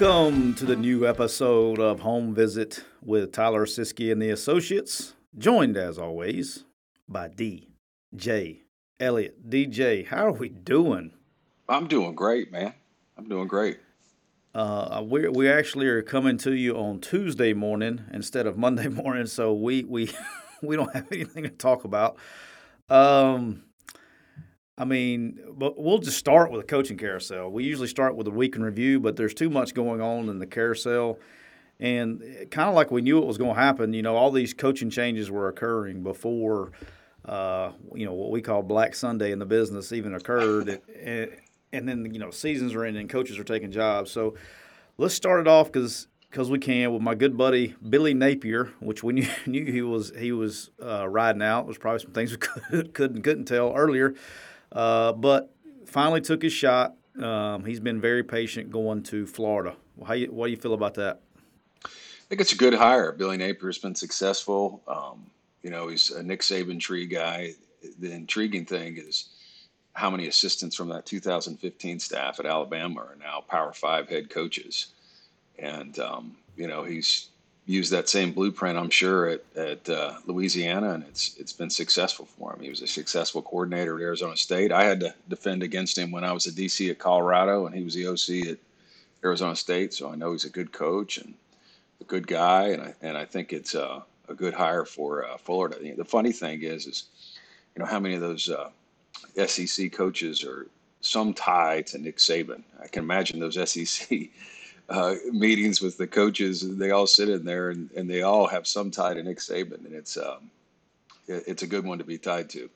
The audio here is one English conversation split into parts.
Welcome to the new episode of Home Visit with Tyler Siskey and the Associates, joined as always by DJ Eliot, DJ, how are we doing? I'm doing great, man. I'm doing great. Uh, we we actually are coming to you on Tuesday morning instead of Monday morning, so we we we don't have anything to talk about. Um, I mean, we'll just start with a coaching carousel. We usually start with a week in review, but there's too much going on in the carousel. And kind of like we knew it was going to happen, you know, all these coaching changes were occurring before, uh, you know, what we call Black Sunday in the business even occurred. and, and then, you know, seasons are ending, coaches are taking jobs. So let's start it off because because we can with my good buddy Billy Napier, which we knew, knew he was he was uh, riding out. There's probably some things we could, couldn't couldn't tell earlier. Uh, but finally took his shot. Um, he's been very patient going to Florida. How you, what do you feel about that? I think it's a good hire. Billy Napier's been successful. Um, you know, he's a Nick Saban tree guy. The intriguing thing is how many assistants from that 2015 staff at Alabama are now Power Five head coaches, and um, you know he's used that same blueprint, I'm sure, at, at uh, Louisiana, and it's it's been successful for him. He was a successful coordinator at Arizona State. I had to defend against him when I was a DC at Colorado, and he was the OC at Arizona State. So I know he's a good coach and a good guy, and I and I think it's uh, a good hire for uh, Florida. The funny thing is, is you know how many of those uh, SEC coaches are some tie to Nick Saban. I can imagine those SEC uh, meetings with the coaches. They all sit in there and, and they all have some tie to Nick Saban, and it's um, it, it's a good one to be tied to.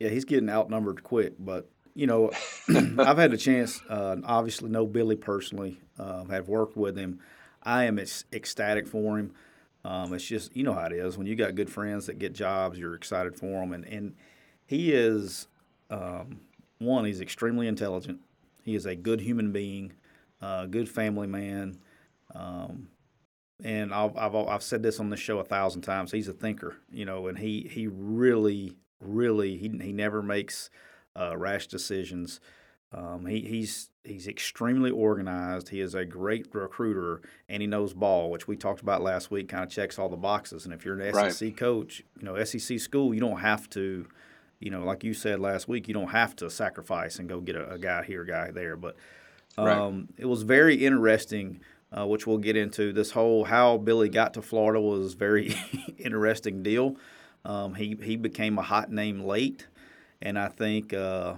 Yeah, he's getting outnumbered quick, but you know, I've had a chance. Uh, obviously, know Billy personally. Uh, have worked with him. I am ecstatic for him. Um, it's just you know how it is when you got good friends that get jobs, you're excited for them, and and he is um, one. He's extremely intelligent. He is a good human being uh, good family man. Um, and I've, I've, I've said this on the show a thousand times. He's a thinker, you know, and he he really really he he never makes uh, rash decisions. Um, he, he's he's extremely organized. He is a great recruiter, and he knows ball, which we talked about last week. Kind of checks all the boxes. And if you're an SEC right. coach, you know SEC school, you don't have to, you know, like you said last week, you don't have to sacrifice and go get a, a guy here, a guy there. But Right. Um, it was very interesting, uh, which we'll get into. This whole how Billy got to Florida was very interesting deal. Um, he he became a hot name late, and I think uh,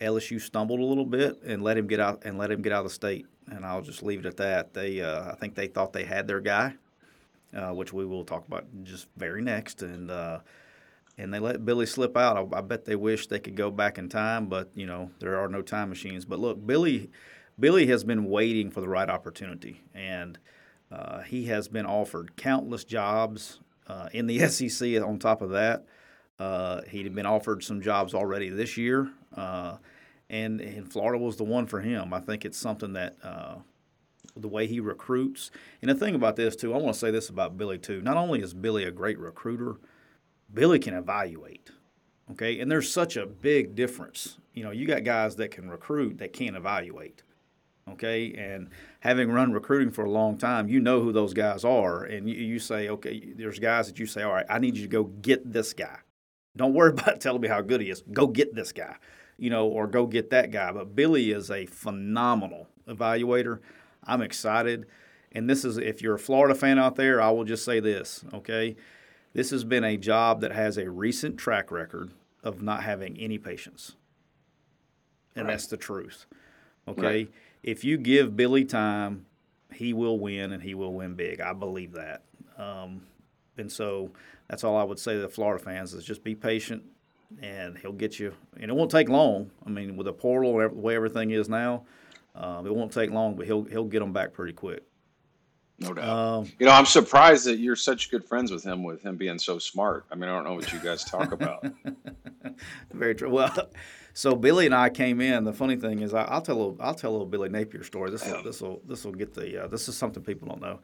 LSU stumbled a little bit and let him get out and let him get out of the state. And I'll just leave it at that. They uh, I think they thought they had their guy, uh, which we will talk about just very next. And uh, and they let Billy slip out. I, I bet they wish they could go back in time, but you know there are no time machines. But look, Billy Billy has been waiting for the right opportunity, and uh, he has been offered countless jobs uh, in the SEC. On top of that, uh, he'd been offered some jobs already this year, uh, and and Florida was the one for him. I think it's something that uh, the way he recruits. And the thing about this too, I want to say this about Billy too. Not only is Billy a great recruiter, Billy can evaluate. Okay, and there's such a big difference. You know, you got guys that can recruit that can't evaluate. Okay, and having run recruiting for a long time, you know who those guys are, and you, you say, okay, there's guys that you say, all right, I need you to go get this guy. Don't worry about telling me how good he is. Go get this guy, you know, or go get that guy. But Billy is a phenomenal evaluator. I'm excited. And this is, if you're a Florida fan out there, I will just say this, okay? This has been a job that has a recent track record of not having any patience. And right. that's the truth, okay? Right. If you give Billy time, he will win and he will win big. I believe that. Um, and so that's all I would say to the Florida fans is just be patient and he'll get you. And it won't take long. I mean, with the portal, the way everything is now, um, it won't take long, but he'll he'll get them back pretty quick. No doubt. Um, you know, I'm surprised that you're such good friends with him, with him being so smart. I mean, I don't know what you guys talk about. Very true. Well, so Billy and I came in. The funny thing is, I, will tell a little, I'll tell a little Billy Napier story. This will, this will this will get the uh, this is something people don't know.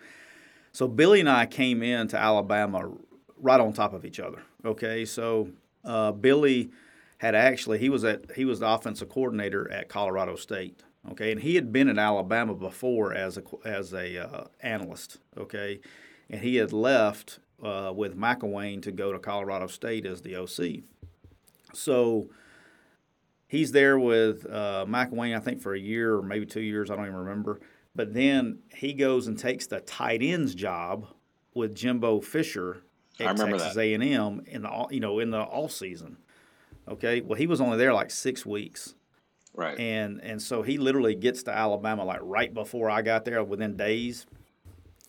So Billy and I came in to Alabama right on top of each other. Okay, so uh, Billy had actually he was at he was the offensive coordinator at Colorado State. Okay, and he had been in Alabama before as a as a uh, analyst. Okay, and he had left uh, with McElwain to go to Colorado State as the OC. So he's there with uh, Wayne, I think, for a year or maybe two years. I don't even remember. But then he goes and takes the tight ends job with Jimbo Fisher at Texas A and M in the you know in the off season. Okay, well he was only there like six weeks. Right. And and so he literally gets to Alabama like right before I got there, within days,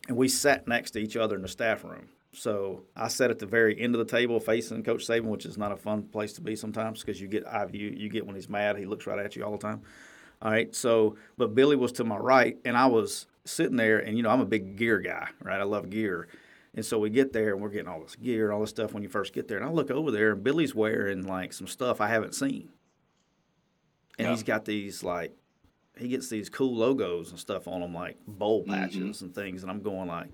and we sat next to each other in the staff room. So I sat at the very end of the table facing Coach Saban, which is not a fun place to be sometimes because you get eye view. You get when he's mad, he looks right at you all the time. All right. So, but Billy was to my right, and I was sitting there, and you know I'm a big gear guy, right? I love gear. And so we get there and we're getting all this gear, all this stuff when you first get there. And I look over there and Billy's wearing like some stuff I haven't seen. And yeah. he's got these like he gets these cool logos and stuff on them like bowl mm-hmm. patches mm-hmm. and things. And I'm going like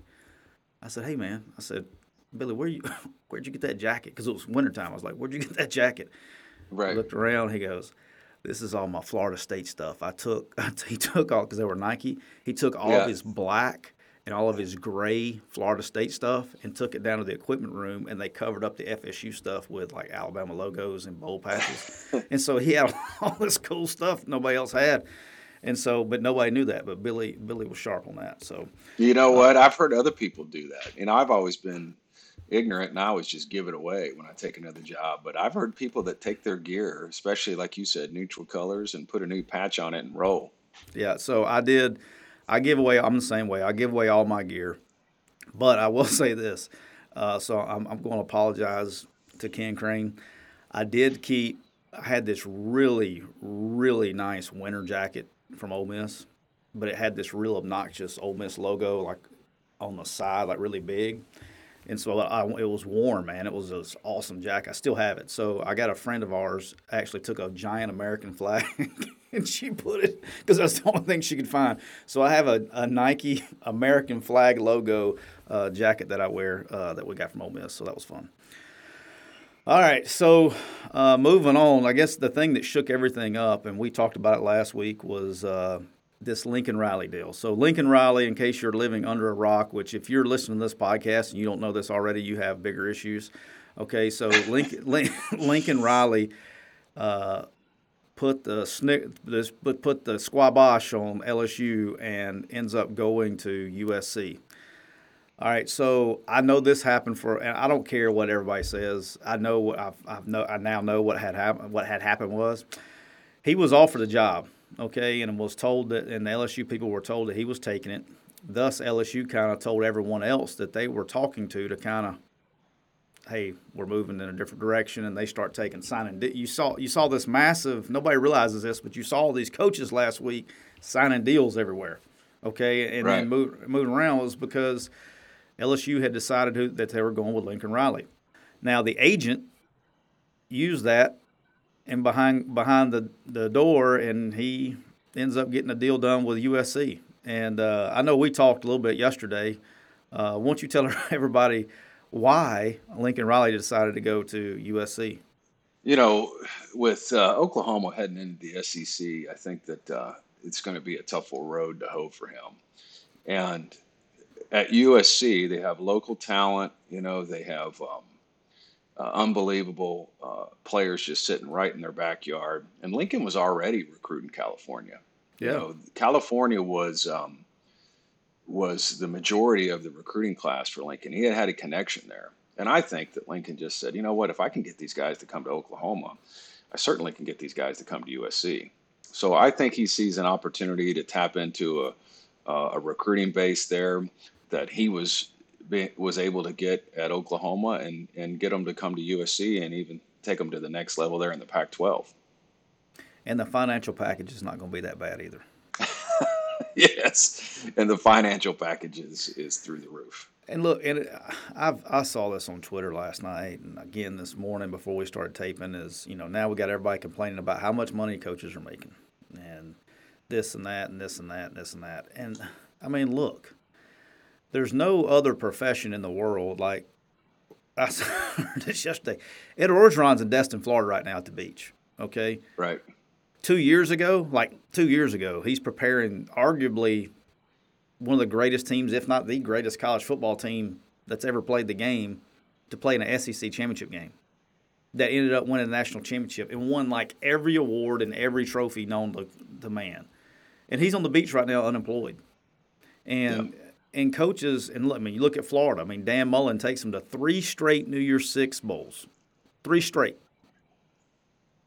I said, Hey man, I said, Billy, where you where'd you get that jacket? Because it was wintertime. I was like, Where'd you get that jacket? Right. I looked around, he goes, this is all my Florida State stuff. I took he took all because they were Nike. He took all yeah. of his black and all of his gray Florida State stuff and took it down to the equipment room and they covered up the FSU stuff with like Alabama logos and bowl patches. and so he had all this cool stuff nobody else had. And so, but nobody knew that. But Billy, Billy was sharp on that. So, you know what? I've heard other people do that, and I've always been ignorant, and I always just give it away when I take another job. But I've heard people that take their gear, especially like you said, neutral colors, and put a new patch on it and roll. Yeah. So I did. I give away. I'm the same way. I give away all my gear, but I will say this. Uh, so I'm, I'm going to apologize to Ken Crane. I did keep. I had this really, really nice winter jacket from Ole Miss, but it had this real obnoxious Ole Miss logo like on the side, like really big. And so I, it was warm, man. It was this awesome jacket. I still have it. So I got a friend of ours actually took a giant American flag and she put it because that's the only thing she could find. So I have a, a Nike American flag logo uh, jacket that I wear uh, that we got from Ole Miss. So that was fun. All right, so uh, moving on. I guess the thing that shook everything up, and we talked about it last week, was uh, this Lincoln Riley deal. So Lincoln Riley, in case you're living under a rock, which if you're listening to this podcast and you don't know this already, you have bigger issues. Okay, so Lincoln, Lincoln Riley uh, put the snick this put the squabosh on LSU and ends up going to USC. All right, so I know this happened for, and I don't care what everybody says. I know what I've, I've know, I now know what had happened. What had happened was he was offered a job, okay, and was told that, and the LSU people were told that he was taking it. Thus, LSU kind of told everyone else that they were talking to to kind of hey, we're moving in a different direction, and they start taking signing. You saw you saw this massive. Nobody realizes this, but you saw these coaches last week signing deals everywhere. Okay, and right. then move, moving around was because LSU had decided who, that they were going with Lincoln Riley. Now the agent used that and behind behind the, the door, and he ends up getting a deal done with USC. And uh, I know we talked a little bit yesterday. Uh, won't you tell everybody why Lincoln Riley decided to go to USC? You know, with uh, Oklahoma heading into the SEC, I think that uh, it's going to be a tough road to hoe for him. And at USC, they have local talent. You know, they have um, uh, unbelievable uh, players just sitting right in their backyard. And Lincoln was already recruiting California. Yeah. You know, California was um, was the majority of the recruiting class for Lincoln. He had had a connection there, and I think that Lincoln just said, you know what, if I can get these guys to come to Oklahoma, I certainly can get these guys to come to USC. So I think he sees an opportunity to tap into a, a recruiting base there that he was was able to get at Oklahoma and and get them to come to USC and even take them to the next level there in the Pac-12. And the financial package is not going to be that bad either. yes, and the financial package is is through the roof. And look, and I've I saw this on Twitter last night, and again this morning before we started taping. Is you know now we got everybody complaining about how much money coaches are making, and this and that, and this and that, and this and that. And I mean, look, there's no other profession in the world like I heard this yesterday. Ed Orgeron's in Destin, Florida, right now at the beach. Okay, right. Two years ago, like two years ago, he's preparing arguably one of the greatest teams, if not the greatest college football team that's ever played the game, to play in an SEC championship game. That ended up winning the national championship and won like every award and every trophy known to, to man. And he's on the beach right now, unemployed. And and coaches, and let me you look at Florida. I mean, Dan Mullen takes them to three straight New Year's Six bowls, three straight.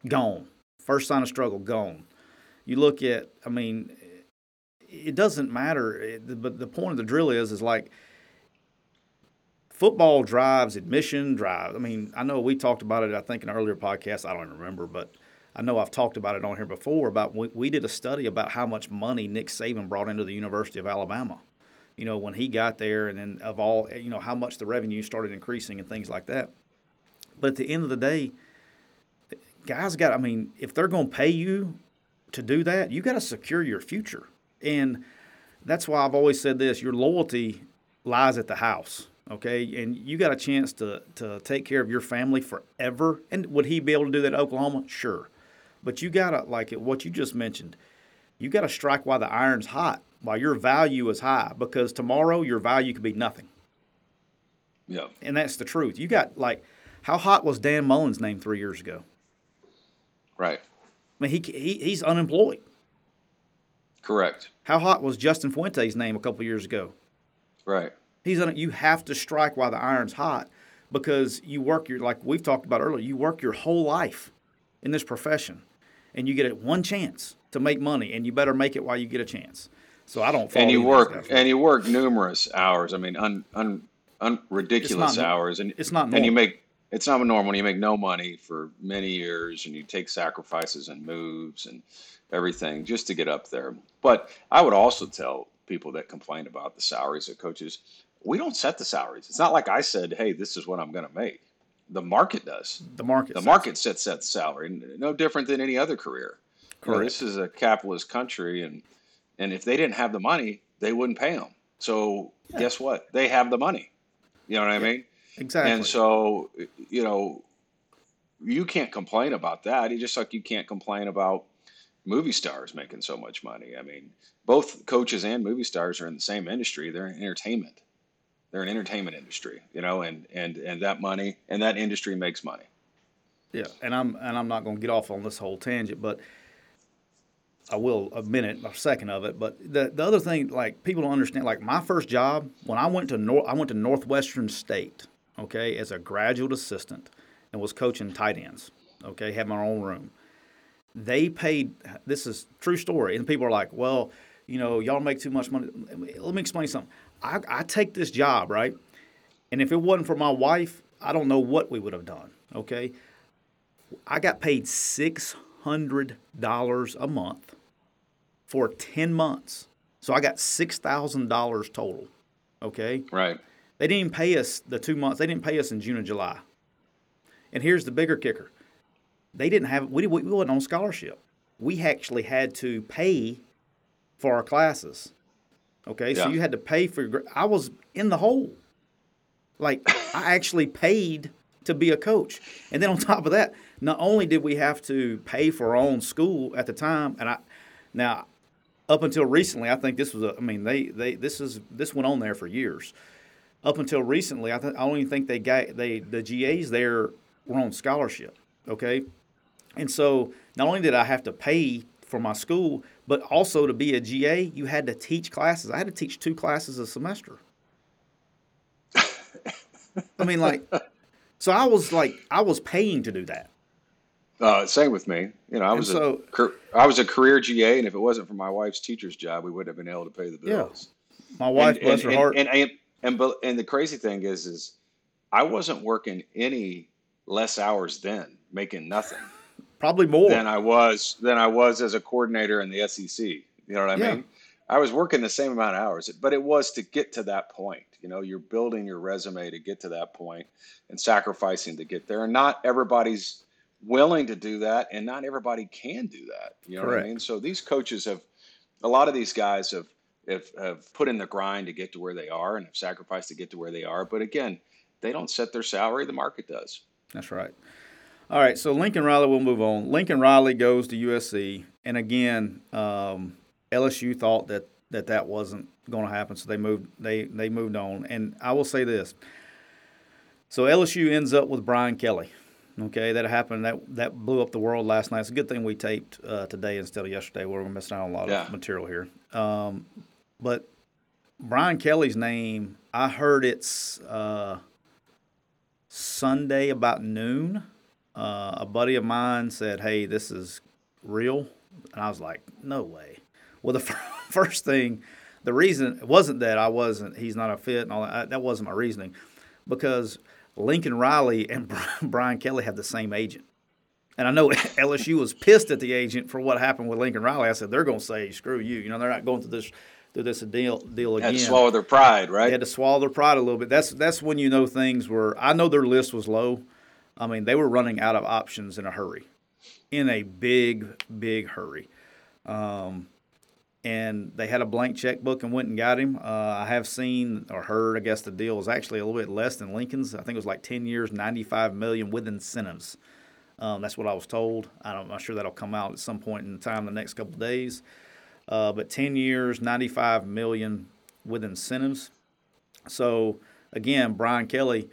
Gone. First sign of struggle, gone. You look at, I mean, it doesn't matter. But the point of the drill is, is like football drives admission, drive. I mean, I know we talked about it. I think in an earlier podcast. I don't even remember, but I know I've talked about it on here before. About we, we did a study about how much money Nick Saban brought into the University of Alabama. You know, when he got there, and then of all, you know, how much the revenue started increasing and things like that. But at the end of the day, guys got. I mean, if they're going to pay you to do that, you got to secure your future. And that's why I've always said this your loyalty lies at the house. Okay, and you got a chance to to take care of your family forever. And would he be able to do that at Oklahoma? Sure, but you gotta like it. What you just mentioned, you got to strike while the iron's hot, while your value is high, because tomorrow your value could be nothing. Yeah, and that's the truth. You got like, how hot was Dan Mullen's name three years ago? Right. I mean, he, he he's unemployed. Correct. How hot was Justin Fuente's name a couple years ago? Right. He's on. You have to strike while the iron's hot because you work your like we've talked about earlier. You work your whole life in this profession, and you get it one chance to make money, and you better make it while you get a chance. So I don't. And you work and you work numerous hours. I mean, un, un, un ridiculous not, hours, and it's not. Normal. And you make it's not normal. You make no money for many years, and you take sacrifices and moves and everything just to get up there. But I would also tell people that complain about the salaries of coaches, we don't set the salaries. It's not like I said, "Hey, this is what I'm going to make." The market does. The market. The market sets that salary. No different than any other career. You know, this is a capitalist country, and and if they didn't have the money, they wouldn't pay them. So yeah. guess what? They have the money. You know what I mean? Exactly. And so, you know, you can't complain about that. It's just like you can't complain about movie stars making so much money. I mean, both coaches and movie stars are in the same industry. They're in entertainment. They're an entertainment industry, you know, and and and that money and that industry makes money. Yeah, and I'm and I'm not going to get off on this whole tangent, but I will a minute, a second of it. But the the other thing, like people don't understand, like my first job when I went to North, I went to Northwestern State, okay, as a graduate assistant, and was coaching tight ends. Okay, had my own room they paid this is true story and people are like well you know y'all make too much money let me explain something I, I, take this job right and if it wasn't for my wife i don't know what we would have done okay i got paid $600 a month for 10 months so i got $6000 total okay right They didn't even pay us the two months. They didn't pay us in June and July. And here's the bigger kicker: they didn't have we, we wasn't on scholarship. We actually had to pay for our classes. Okay, yeah. so you had to pay for. Your, I was in the hole. Like I actually paid to be a coach, and then on top of that, not only did we have to pay for our own school at the time, and I now up until recently, I think this was a. I mean, they they this is this went on there for years. Up until recently, I, th- I don't even think they got they the GAs there were on scholarship. Okay, and so not only did I have to pay for my school, but also to be a GA, you had to teach classes. I had to teach two classes a semester. I mean, like, so I was like, I was paying to do that. Uh, same with me. You know, I was so, a I was a career GA, and if it wasn't for my wife's teacher's job, we wouldn't have been able to pay the bills. Yeah. My wife, and, bless and, her heart, and and, and and and the crazy thing is, is I wasn't working any less hours then, making nothing. Probably more than I was than I was as a coordinator in the SEC. You know what I yeah. mean? I was working the same amount of hours, but it was to get to that point. You know, you're building your resume to get to that point and sacrificing to get there. And not everybody's willing to do that, and not everybody can do that. You know Correct. what I mean? So these coaches have, a lot of these guys have, have have put in the grind to get to where they are and have sacrificed to get to where they are. But again, they don't set their salary; the market does. That's right. All right, so Lincoln Riley, we'll move on. Lincoln Riley goes to USC, and again, um, LSU thought that that that wasn't going to happen, so they moved they they moved on. And I will say this: so LSU ends up with Brian Kelly. Okay, that happened. That that blew up the world last night. It's a good thing we taped uh, today instead of yesterday. We're missing out on a lot yeah. of material here. Um, but Brian Kelly's name, I heard it's uh, Sunday about noon uh, a buddy of mine said, "Hey, this is real," and I was like, "No way." Well, the first thing, the reason it wasn't that I wasn't, he's not a fit and all that. That wasn't my reasoning, because Lincoln Riley and Brian Kelly have the same agent. And I know LSU was pissed at the agent for what happened with Lincoln Riley. I said they're going to say, "Screw you!" You know, they're not going through this through this deal deal again. Had to swallow their pride, right? They had to swallow their pride a little bit. That's that's when you know things were. I know their list was low, I mean, they were running out of options in a hurry, in a big, big hurry. Um, and they had a blank checkbook and went and got him. Uh, I have seen or heard, I guess the deal was actually a little bit less than Lincoln's. I think it was like 10 years, 95 million with incentives. Um, that's what I was told. I'm not sure that'll come out at some point in time the next couple days. Uh, but 10 years, 95 million with incentives. So again, Brian Kelly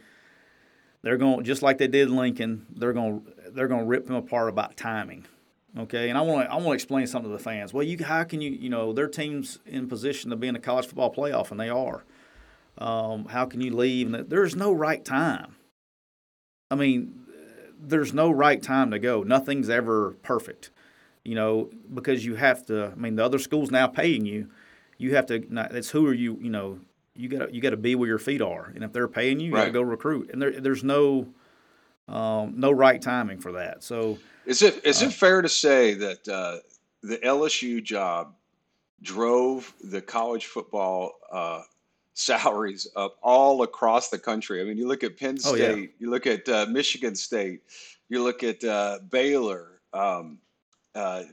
they're going just like they did Lincoln. They're going they're going to rip them apart about timing. Okay, and I want to I want to explain something to the fans. Well, you how can you you know their team's in position to be in a college football playoff, and they are. Um, how can you leave? And there's no right time. I mean, there's no right time to go. Nothing's ever perfect, you know, because you have to. I mean, the other schools now paying you. You have to. It's who are you? You know, you got you got to be where your feet are, and if they're paying you, you right. got to go recruit. And there, there's no um, no right timing for that. So is it is uh, it fair to say that uh, the LSU job drove the college football uh, salaries up all across the country? I mean, you look at Penn State, oh, yeah. you look at uh, Michigan State, you look at uh, Baylor. Um, uh,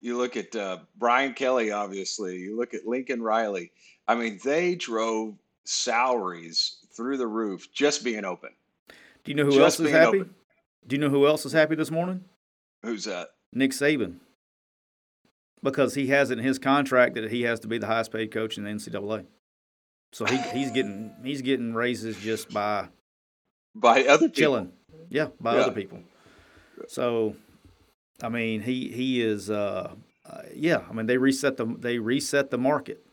you look at Brian Kelly, obviously. You look at Lincoln Riley I mean, they drove salaries through the roof just being open. Do you know who just else is happy? Open. Do you know who else is happy this morning? Who's that? Nick Saban. Because he has it in his contract that he has to be the highest paid coach in the NCAA. So he, he's getting he's getting raises just by by other people. chilling. Yeah, by yeah. other people. So, I mean, he he is. Uh, uh, yeah, I mean they reset the they reset the market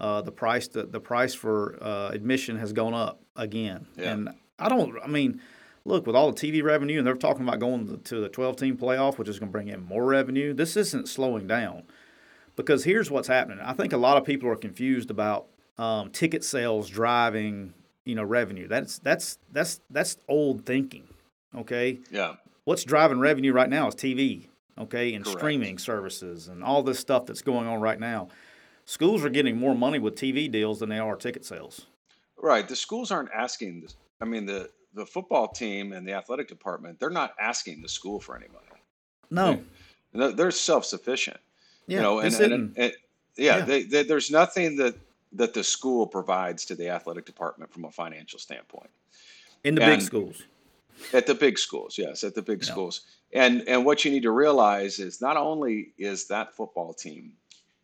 uh, the price the, the price for uh, admission has gone up again. Yeah. And I don't. I mean, look with all the TV revenue, and they're talking about going to the 12 team playoff, which is going to bring in more revenue. This isn't slowing down because here's what's happening. I think a lot of people are confused about um, ticket sales driving you know revenue. That's that's that's that's old thinking. Okay. Yeah. What's driving revenue right now is TV. Okay, and Correct. streaming services and all this stuff that's going on right now schools are getting more money with TV deals than they are ticket sales. Right. The schools aren't asking. This, I mean, the the football team and the athletic department, they're not asking the school for any money. No. They, they're self sufficient. Yeah. you know, and, it's and, and- yeah, yeah. They, they, there's nothing that that the school provides to the athletic department from a financial standpoint. in the big schools. At the big schools, yes, at the big Yeah. schools. And and what you need to realize is not only is that football team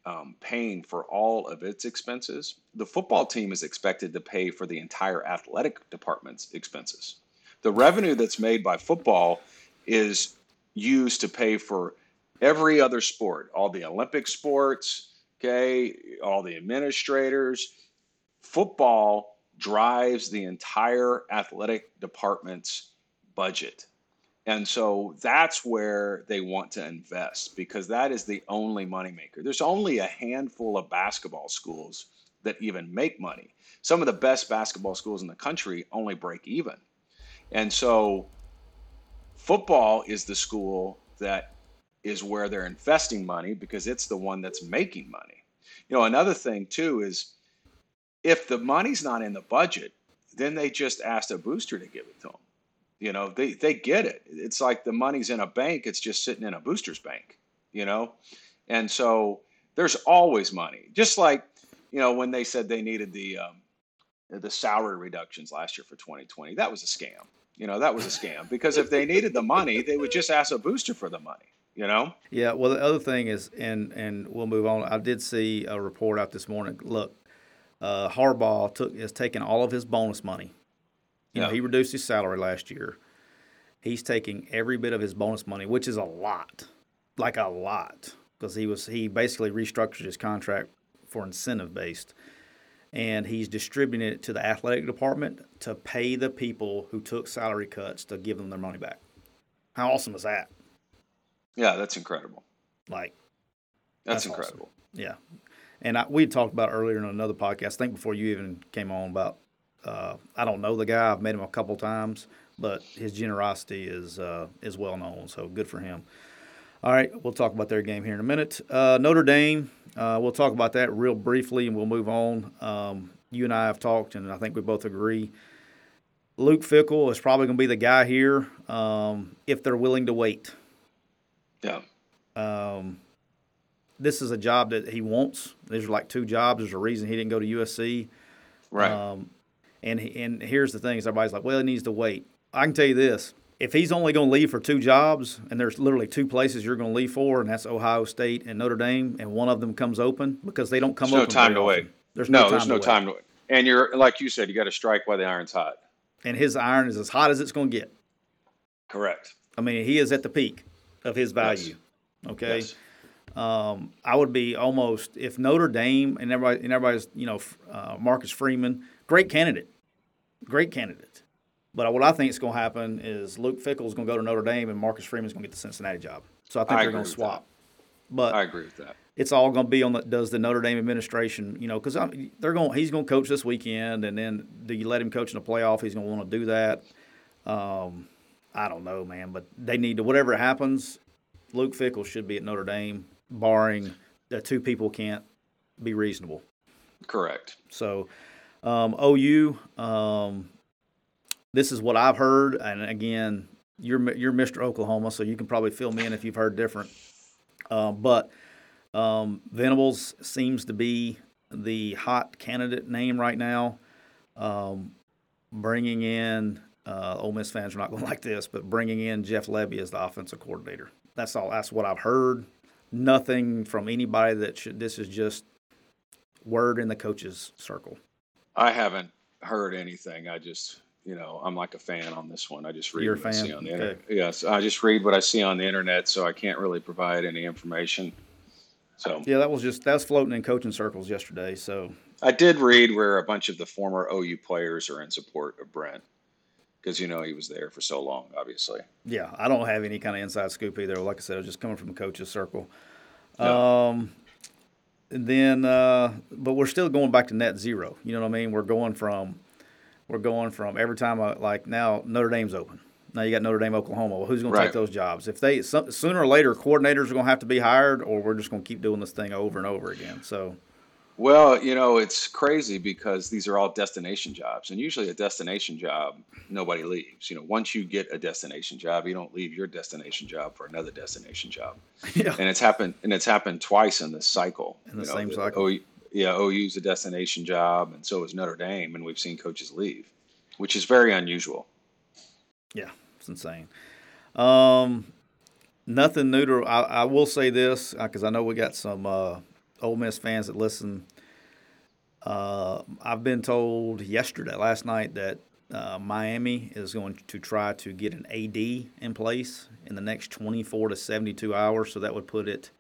um, paying for all of its expenses, the football team is expected to pay for the entire athletic department's expenses. The revenue that's made by football is used to pay for every other sport, all the Olympic sports, okay, all the administrators. Football drives the entire athletic department's budget. And so that's where they want to invest because that is the only moneymaker. There's only a handful of basketball schools that even make money. Some of the best basketball schools in the country only break even. And so football is the school that is where they're investing money because it's the one that's making money. You know, another thing too is if the money's not in the budget, then they just ask a booster to give it to them. You know, they, they get it. It's like the money's in a bank, it's just sitting in a booster's bank, you know? And so there's always money. Just like, you know, when they said they needed the um, the salary reductions last year for 2020, that was a scam. You know, that was a scam because if they needed the money, they would just ask a booster for the money, you know? Yeah. Well, the other thing is, and and we'll move on. I did see a report out this morning. Look, uh, Harbaugh took has taken all of his bonus money. You know, he reduced his salary last year. He's taking every bit of his bonus money, which is a lot, like a lot, because he was he basically restructured his contract for incentive based, and he's distributing it to the athletic department to pay the people who took salary cuts to give them their money back. How awesome is that? Yeah, that's incredible. Like, That's, That's awesome. incredible. Yeah, and I, we talked about earlier in another podcast. I think before you even came on about. Uh, I don't know the guy. I've met him a couple times, but his generosity is uh, is well known. So good for him. All right, we'll talk about their game here in a minute. Uh, Notre Dame. Uh, we'll talk about that real briefly, and we'll move on. Um, you and I have talked, and I think we both agree. Luke Fickell is probably going to be the guy here um, if they're willing to wait. Yeah. Um, this is a job that he wants. There's like two jobs. There's a reason he didn't go to USC. Right. Um, and and here's the thing: is everybody's like, well, he needs to wait. I can tell you this: if he's only going to leave for two jobs, and there's literally two places you're going to leave for, and that's Ohio State and Notre Dame, and one of them comes open because they don't come There's no open. time to wait. There's no, no, there's time no to time to wait. And you're like you said, you got to strike while the iron's hot. And his iron is as hot as it's going to get. Correct. I mean, he is at the peak of his value. Okay. Yes. Um, I would be almost if Notre Dame and everybody and everybody's you know uh, Marcus Freeman, great candidate, great candidate. But what I think is going to happen is Luke Fickell is going to go to Notre Dame and Marcus Freeman is going to get the Cincinnati job. So I think I they're going to swap. But I agree with that. it's all going to be on the does the Notre Dame administration, you know, because they're going he's going to coach this weekend, and then do you let him coach in the playoff? He's going to want to do that. Um, I don't know, man, but they need to whatever happens. Luke Fickell should be at Notre Dame, barring the two people can't be reasonable. Correct. So, um, OU, um, this is what I've heard, and again, you're you're Mr. Oklahoma, so you can probably fill me in if you've heard different. Uh, but um, Venables seems to be the hot candidate name right now. Um, bringing in uh, Ole Miss fans are not going to like this, but bringing in Jeff Lebby as the offensive coordinator. That's all. That's what I've heard. Nothing from anybody that should. This is just word in the coaches circle. I haven't heard anything. I just, you know, I'm like a fan on this one. I just read You're what I see on the Okay. internet. Yes, I just read what I see on the internet, so I can't really provide any information. So Yeah, that was just that's floating in coaching circles yesterday. So I did read where a bunch of the former OU players are in support of Brent because you know he was there for so long, obviously. yeah, I don't have any kind of inside scoop either. Like I said, I was just coming from the coaches circle. No. Um, then, uh, but we're still going back to net zero. You know what I mean? We're going from, we're going from every time I like now Notre Dame's open. Now you got Notre Dame, Oklahoma. Well, who's going to take those jobs? If they some, sooner or later, coordinators are going to have to be hired, or we're just going to keep doing this thing over and over again. So Well, you know, it's crazy because these are all destination jobs, and usually a destination job, nobody leaves. You know, once you get a destination job, you don't leave your destination job for another destination job. Yeah. And it's happened, and it's happened twice in this cycle. In the You know, same the cycle. O, yeah, OU's a destination job, and so is Notre Dame, and we've seen coaches leave, which is very unusual. Yeah, it's insane. Um, nothing new to. I, I will say this because I know we got some uh, Ole Miss fans that listen. Uh, I've been told yesterday, last night, that uh, Miami is going to try to get an AD in place in the next 24 to 72 hours. So that would put it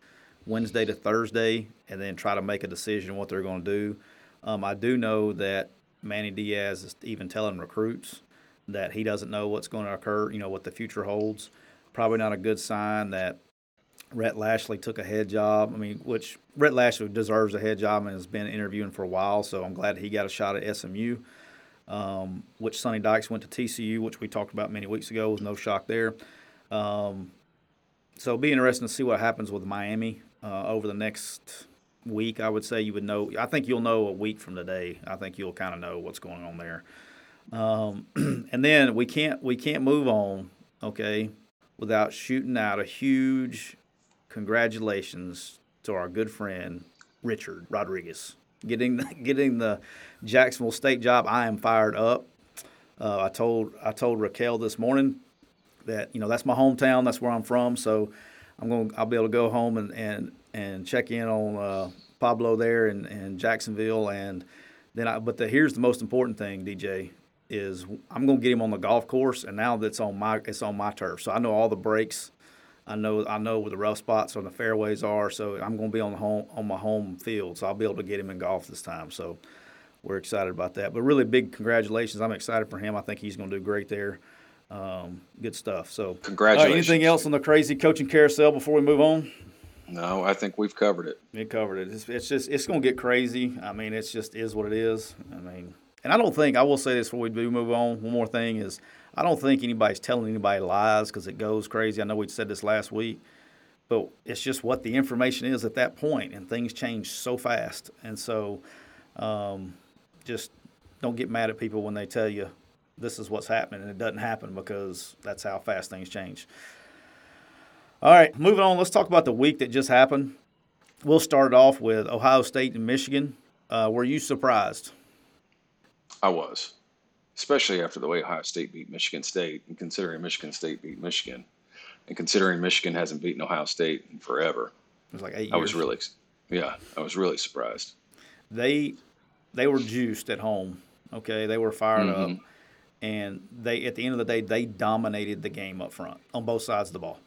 Wednesday to Thursday, and then try to make a decision what they're going to do. Um, I do know that Manny Diaz is even telling recruits that he doesn't know what's going to occur, you know, what the future holds. Probably not a good sign that Rhett Lashlee took a head job. I mean, which Rhett Lashlee deserves a head job and has been interviewing for a while, so I'm glad he got a shot at SMU. Um, which Sonny Dykes went to TCU, which we talked about many weeks ago, was no shock there. Um, so it'll be interesting to see what happens with Miami uh, over the next week. I would say you would know. I think you'll know a week from today. I think you'll kind of know what's going on there. Um, and then we can't we can't move on, okay, without shooting out a huge congratulations to our good friend Richard Rodriguez getting getting the Jacksonville State job. I am fired up. Uh, I told I told Raquel this morning that you know that's my hometown. That's where I'm from. So I'm going. I'll be able to go home and and, and check in on uh, Pablo there in, in Jacksonville, and then I. But the, here's the most important thing, DJ, is I'm going to get him on the golf course, and now that's on my it's on my turf. So I know all the breaks. I know I know where the rough spots on the fairways are. So I'm going to be on the home on my home field. So I'll be able to get him in golf this time. So we're excited about that. But really big congratulations. I'm excited for him. I think he's going to do great there. Um, good stuff. So, Congratulations. Uh, anything else on the crazy coaching carousel before we move on? No, I think we've covered it. We covered it. It's, it's just it's going to get crazy. I mean, it's just is what it is. I mean, and I don't think I will say this before we do move on. One more thing is I don't think anybody's telling anybody lies because it goes crazy. I know we said this last week, but it's just what the information is at that point, and things change so fast. And so, um, just don't get mad at people when they tell you this is what's happening, and it doesn't happen because that's how fast things change. All right, moving on. Let's talk about the week that just happened. We'll start off with Ohio State and Michigan. Uh, were you surprised? I was, especially after the way Ohio State beat Michigan State, and considering Michigan State beat Michigan, and considering Michigan hasn't beaten Ohio State in forever. It was like eight years. I was really, yeah, I was really surprised. they they were juiced at home. Okay, they were fired Mm-hmm. up, and they at the end of the day they dominated the game up front on both sides of the ball.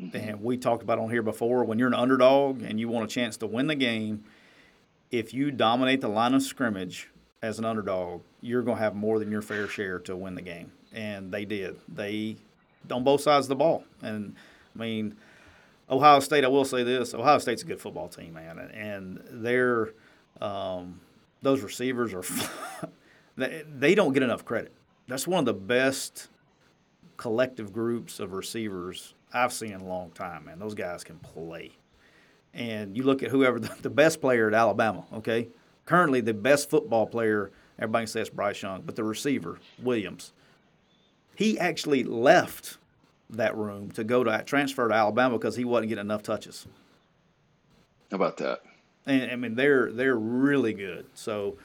Mm-hmm. And we talked about on here before when you're an underdog and you want a chance to win the game, if you dominate the line of scrimmage as an underdog, you're going to have more than your fair share to win the game. And they did. They on both sides of the ball. And I mean, Ohio State. I will say this: Ohio State's a good football team, man, and they're um, those receivers are they, don't get enough credit. That's one of the best collective groups of receivers I've seen in a long time, man. Those guys can play. And you look at whoever the best player at Alabama, okay? Currently, the best football player, everybody says Bryce Young, but the receiver, Williams, he actually left that room to go to transfer to Alabama because he wasn't getting enough touches. How about that? And I mean, they're they're really good. So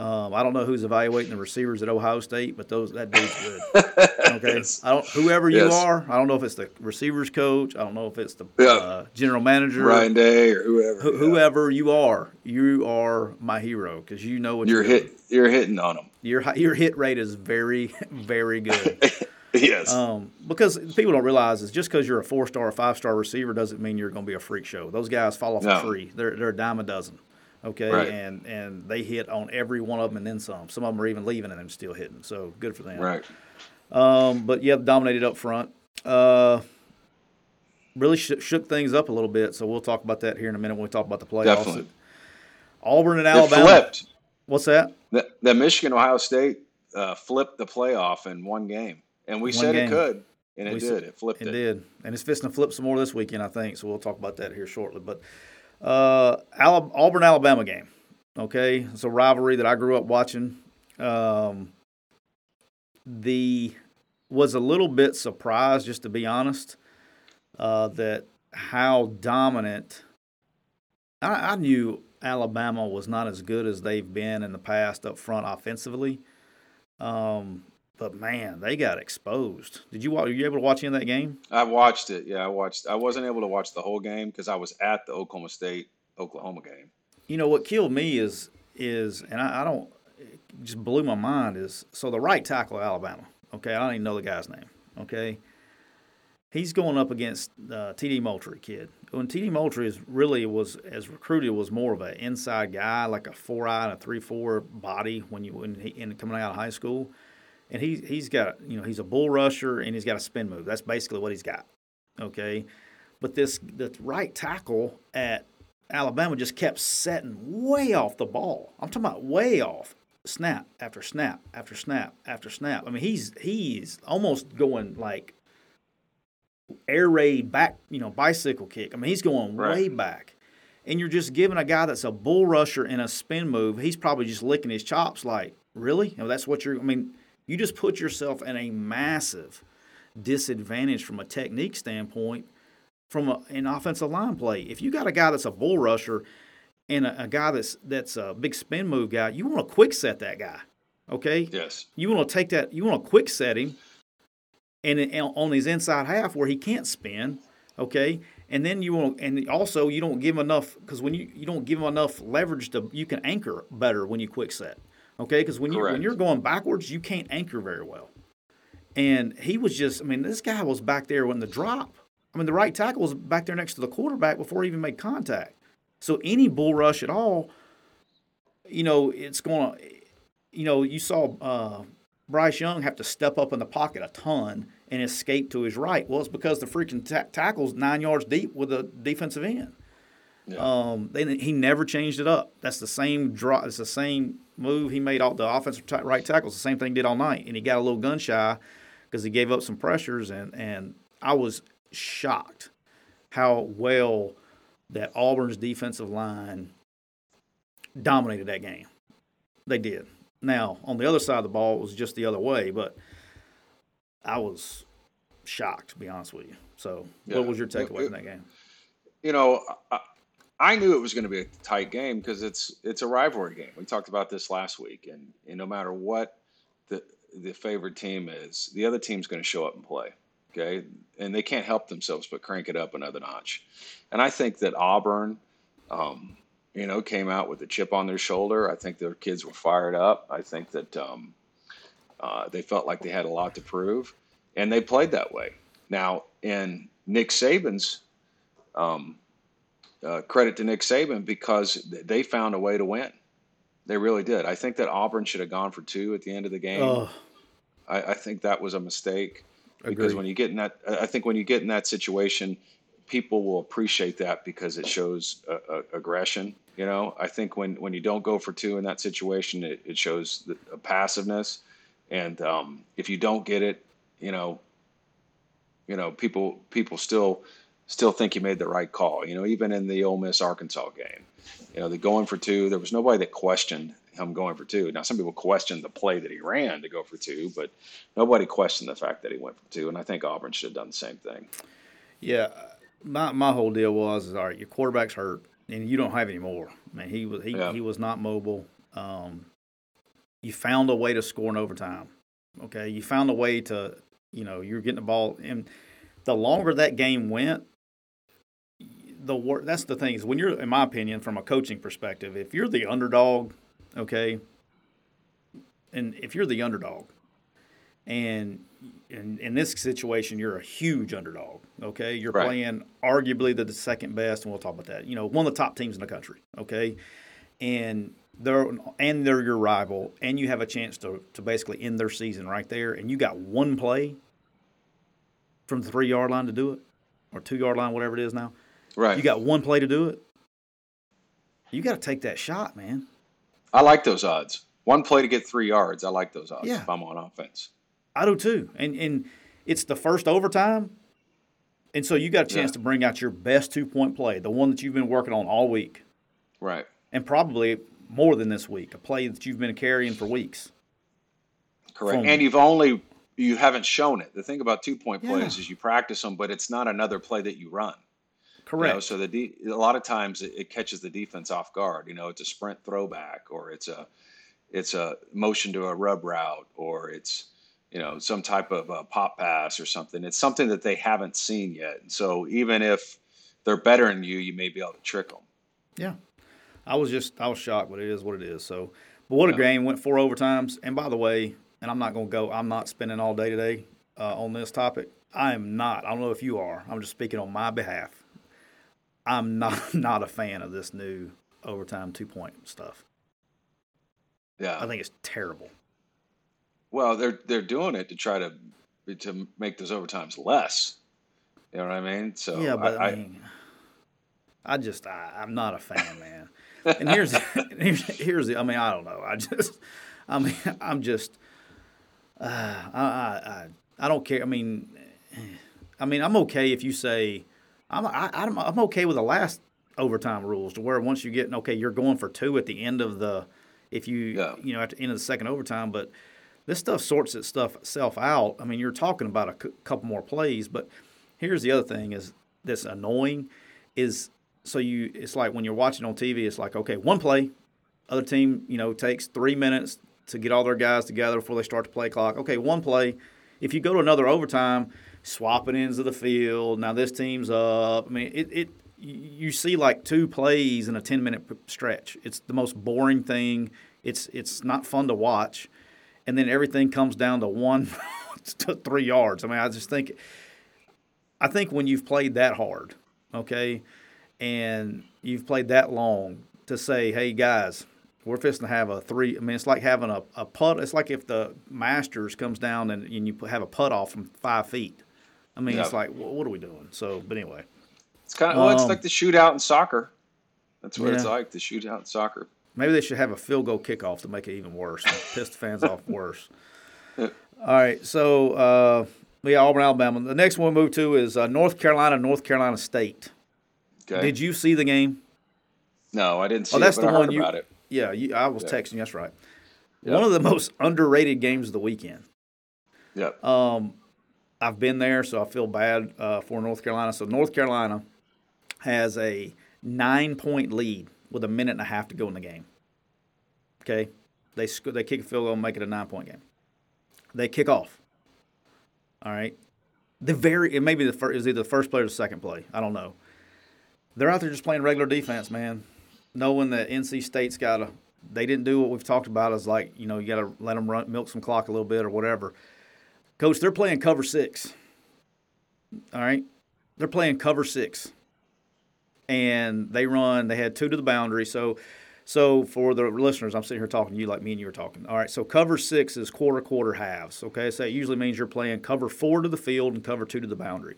um, I don't know who's evaluating the receivers at Ohio State, but those that dude's good. Okay, Yes. I don't. Whoever you Yes. are, I don't know if it's the receivers coach. I don't know if it's the Yeah. uh, general manager. Ryan Day or whoever. Wh- yeah. whoever you are, you are my hero because you know what You're you're, hit. You're hitting on them. Your your hit rate is very very good. Yes. Um, because people don't realize is just because you're a four star or five star receiver doesn't mean you're going to be a freak show. Those guys fall off a tree. They're they're a dime a dozen. Okay, Right. and and they hit on every one of them and then some. Some of them are even leaving and them still hitting. So good for them. right. Um, but yeah, dominated up front. Uh, really sh- shook things up a little bit. So we'll talk about that here in a minute when we talk about the playoffs. Definitely. Auburn and It Alabama. flipped. What's that? That, that Michigan Ohio State uh, flipped the playoff in one game, and we One said game. it could, and it We did. said- It flipped It it. did, and it's fixing to flip some more this weekend, I think. So we'll talk about that here shortly. But Uh, Auburn Alabama game. Okay, it's a rivalry that I grew up watching. Um, the was a little bit surprised, just to be honest, uh, that how dominant. I, I knew Alabama was not as good as they've been in the past up front offensively. Um, but man, they got exposed. Did you watch? were you able to watch in that game? I watched it. Yeah, I watched. I wasn't able to watch the whole game because I was at the Oklahoma State Oklahoma game. You know what killed me is is, and I, I don't just blew my mind is so the right tackle of Alabama. Okay, I don't even know the guy's name. Okay, he's going up against uh, T.D. Moultrie kid. When T.D. Moultrie is really was as recruited was more of an inside guy, like a four eye and a three four body when you when he in coming out of high school and he he's got you know he's a bull rusher and he's got a spin move. That's basically what he's got. Okay, but this the right tackle at Alabama just kept setting way off the ball. I'm talking about way off. Snap after snap after snap after snap. I mean, he's he's almost going like air raid back, you know, bicycle kick. I mean, he's going right. way back. And you're just giving a guy that's a bull rusher in a spin move, he's probably just licking his chops like, really? You know, that's what you're I mean, you just put yourself at a massive disadvantage from a technique standpoint from a, an offensive line play. If you got a guy that's a bull rusher and a, a guy that's that's a big spin move guy, you want to quick set that guy. Okay. Yes. You want to take that. You want to quick set him, and, and on his inside half where he can't spin. Okay. And then you want, and also you don't give him enough because when you you don't give him enough leverage to you can anchor better when you quick set. Okay, because when you when you're going backwards, you can't anchor very well. And he was just, I mean, this guy was back there when the drop. I mean, the right tackle was back there next to the quarterback before he even made contact. So any bull rush at all, you know, it's going to, you know, you saw uh, Bryce Young have to step up in the pocket a ton and escape to his right. Well, it's because the freaking t- tackle's nine yards deep with a defensive end. Yeah. Um, they, he never changed it up. That's the same draw. It's the same move he made. All the offensive t- right tackles the same thing did all night, and he got a little gun shy because he gave up some pressures. And and I was shocked how well that Auburn's defensive line dominated that game. They did. Now on the other side of the ball, it was just the other way, but I was shocked to be honest with you. So, yeah. what was your takeaway from that game? You know, I, I knew it was going to be a tight game because it's it's a rivalry game. We talked about this last week, and, and no matter what the the favored team is, the other team's going to show up and play. Okay, and they can't help themselves but crank it up another notch. And I think that Auburn, um, you know, came out with a chip on their shoulder. I think their kids were fired up. I think that um, uh, they felt like they had a lot to prove, and they played that way. Now, in Nick Saban's um, uh, credit to Nick Saban because they found a way to win. They really did. I think that Auburn should have gone for two at the end of the game. Oh. I, I, think that was a mistake Agreed. because when you get in that, I think when you get in that situation, people will appreciate that because it shows aggression. You know, I think when when you don't go for two in that situation, it, it shows the, passiveness. And um, if you don't get it, you know, you know, people people still still think you made the right call. You know, even in the Ole Miss Arkansas game, you know, the going for two, there was nobody that questioned him going for two. Now, some people questioned the play that he ran to go for two, but nobody questioned the fact that he went for two. And I think Auburn should have done the same thing. Yeah, my my whole deal was, is, all right, your quarterback's hurt, and you don't have any more. I mean, he was he yeah. he was not mobile. Um, you found a way to score in overtime. Okay, you found a way to, you know, you're getting the ball, and the longer that game went, the work. That's the thing is when you're, in my opinion, from a coaching perspective, if you're the underdog, okay, and if you're the underdog, and in, in this situation, you're a huge underdog. Okay, you're right. playing arguably the, the second best, and we'll talk about that. You know, one of the top teams in the country. Okay, and they're and they're your rival, and you have a chance to to basically end their season right there, and you got one play from the three yard line to do it, or two yard line, whatever it is now. Right. You got one play to do it. You got to take that shot, man. I like those odds. One play to get three yards. I like those odds yeah. if I'm on offense. I do too. And and it's the first overtime. And so you got a chance Yeah. to bring out your best two point play, the one that you've been working on all week, Right. and probably more than this week, a play that you've been carrying for weeks. Correct. From- and you've only you haven't shown it. The thing about two point Yeah. plays is you practice them, but it's not another play that you run. You Correct. know, so the de- a lot of times it, it catches the defense off guard. You know, it's a sprint throwback, or it's a it's a motion to a rub route, or it's you know some type of a pop pass or something. It's something that they haven't seen yet. And so even if they're better than you, you may be able to trick them. Yeah. I was just I was shocked, but it is what it is. So, but what a Yeah. game! Went four overtimes. And by the way, and I'm not going to go. I'm not spending all day today uh, on this topic. I am not. I don't know if you are. I'm just speaking on my behalf. I'm not not a fan of this new overtime two point stuff. Yeah. I think it's terrible. Well, they're they're doing it to try to to make those overtimes less. You know what I mean? So yeah, but I, I, mean, I just I, I'm not a fan, man. And here's here's here's the. I mean, I don't know. I just I mean, I'm just uh, I, I I I don't care. I mean, I mean, I'm okay if you say I'm I, I'm I'm okay with the last overtime rules to where once you get okay, you're going for two at the end of the if you Yeah. you know at the end of the second overtime, but this stuff sorts its stuff itself out. I mean, you're talking about a couple more plays, but here's the other thing is that's annoying is so you it's like when you're watching on TV, it's like okay, one play, other team you know takes three minutes to get all their guys together before they start the play clock. Okay, one play. If you go to another overtime, swapping ends of the field. Now this team's up. I mean, it, it you see like two plays in a 10 minute stretch. It's the most boring thing. It's it's not fun to watch. And then everything comes down to one to three yards. I mean, I just think I think when you've played that hard, okay, and you've played that long to say, hey guys, we're fixing to have a three. I mean, it's like having a, a putt. It's like if the Masters comes down and, and you have a putt off from five feet. I mean, it's like, what are we doing? So, but anyway, it's kind of well, it's um, like the shootout in soccer. That's what it's like. The shootout in soccer. maybe they should have a field goal kickoff to make it even worse. Piss the fans off worse. Yeah. All right, so uh, yeah, Auburn, Alabama. The next one we move to is uh, North Carolina, North Carolina State. Okay. Did you see the game? No, I didn't see Oh, that's it, the one you- about it. Yeah, you, I was Yeah. texting. That's right. Yeah. One of the most underrated games of the weekend. Yep. Um, I've been there, so I feel bad uh, for North Carolina. So North Carolina has a nine-point lead with a minute and a half to go in the game. Okay, they sc- they kick a field goal and make it a nine-point game. They kick off. All right, the very it may be the first is either the first play or the second play. I don't know. They're out there just playing regular defense, man, knowing that NC State's got to. They didn't do what we've talked about as like you know you got to let them run milk some clock a little bit or whatever. Coach, they're playing cover six. All right. They're playing cover six. And they run, they had two to the boundary. So so for the listeners, I'm sitting here talking to you like me and you were talking. All right, so cover six is quarter quarter halves. Okay, so that usually means you're playing cover four to the field and cover two to the boundary.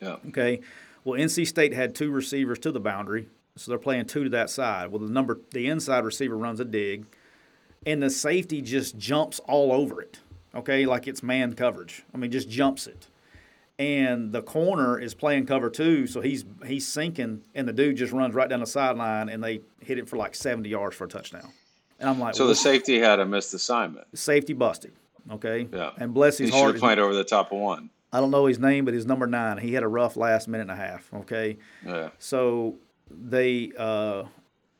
Yeah. Okay. Well, NC State had two receivers to the boundary, so they're playing two to that side. Well, the number the inside receiver runs a dig, and the safety just jumps all over it. Okay, like it's man coverage. I mean, just jumps it. And the corner is playing cover two, so he's he's sinking, and the dude just runs right down the sideline, and they hit it for like 70 yards for a touchdown. And I'm like, So the safety had a missed assignment. safety busted. Okay. Yeah. And bless He his should heart. have played over the top of one. I don't know his name, but he's number nine. He had a rough last minute and a half. Okay. Yeah. So they uh,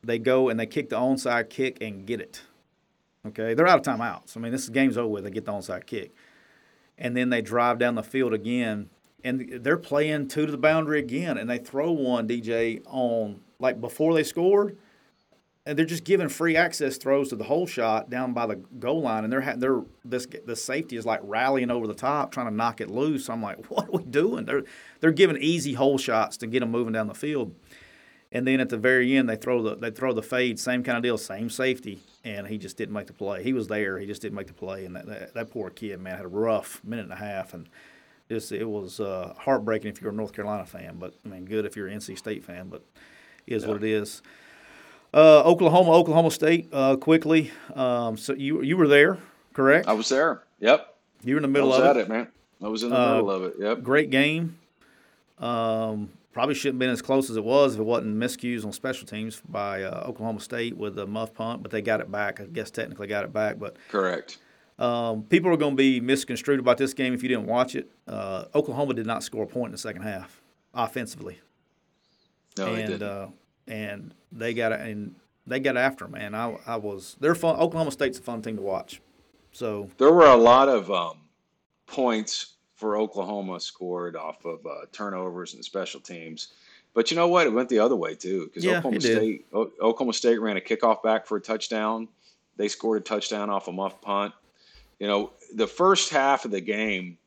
they go and they kick the onside kick and get it. Okay, they're out of timeouts. I mean, this game's over with. They get the onside kick, and then they drive down the field again, and they're playing two to the boundary again, and they throw one DJ on like before they scored, and they're just giving free access throws to the hole shot down by the goal line, and they're they're this the safety is like rallying over the top trying to knock it loose. I'm like, what are we doing? They're they're giving easy hole shots to get them moving down the field. And then at the very end, they throw the they throw the fade, same kind of deal, same safety, and he just didn't make the play. He was there, he just didn't make the play, and that that, that poor kid, man, had a rough minute and a half, and just it was uh, heartbreaking if you're a North Carolina fan, but I mean, good if you're an NC State fan, but it is what it is. Uh, Oklahoma, Oklahoma State, uh, quickly. Um, so you you were there, correct? I was there. Yep. You were in the I middle was of at it. it, man. I was in the Uh, middle of it. Yep. Great game. Um, probably shouldn't have been as close as it was if it wasn't miscues on special teams by uh, Oklahoma State with a muff punt, but they got it back. I guess technically got it back, but correct. Um, people are going to be misconstrued about this game if you didn't watch it. Uh, Oklahoma did not score a point in the second half offensively. No, and they didn't. Uh, and they got and they got after them. Man, I, I was they're fun. Oklahoma State's a fun team to watch. So there were a lot of um, points for Oklahoma scored off of uh, turnovers and special teams. But you know what? It went the other way too because Yeah, Oklahoma. State O- Oklahoma State ran a kickoff back for a touchdown. They scored a touchdown off a muff punt. You know, the first half of the game,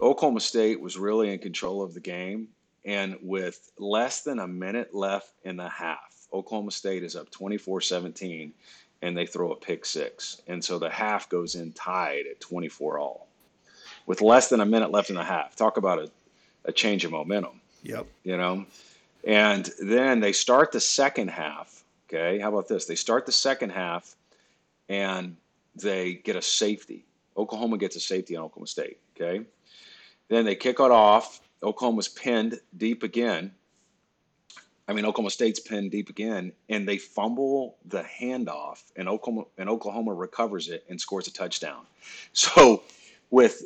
Oklahoma State was really in control of the game, and with less than a minute left in the half, Oklahoma State is up 24-17 and they throw a pick six. And so the half goes in tied at 24 all. With less than a minute left in the half. Talk about a, a change of momentum yep, you know. And then they start the second half. Okay, how about this? They start the second half, and they get a safety. Oklahoma gets a safety on Oklahoma State. Okay, then they kick it off. Oklahoma's pinned deep again. I mean, Oklahoma State's pinned deep again, and they fumble the handoff, and Oklahoma and Oklahoma recovers it and scores a touchdown. So, with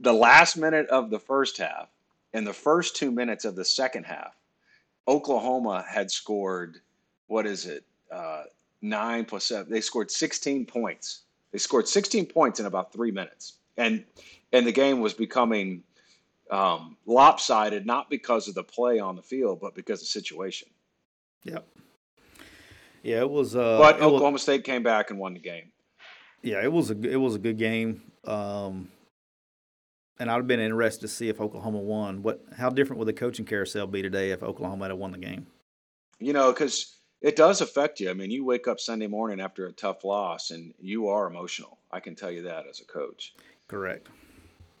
the last minute of the first half and the first two minutes of the second half, Oklahoma had scored, what is it, uh, nine plus seven. They scored 16 points. They scored 16 points in about three minutes, and and the game was becoming um, lopsided not because of the play on the field, but because of situation. yep. Yeah, it was. Uh, But it was- Oklahoma State came back and won the game. yeah, it was a it was a good game. Um, and I'd have been interested to see if Oklahoma won. What how different would the coaching carousel be today if Oklahoma had won the game? You know, because it does affect you. I mean, you wake up Sunday morning after a tough loss, and you are emotional. I can tell you that as a coach. Correct.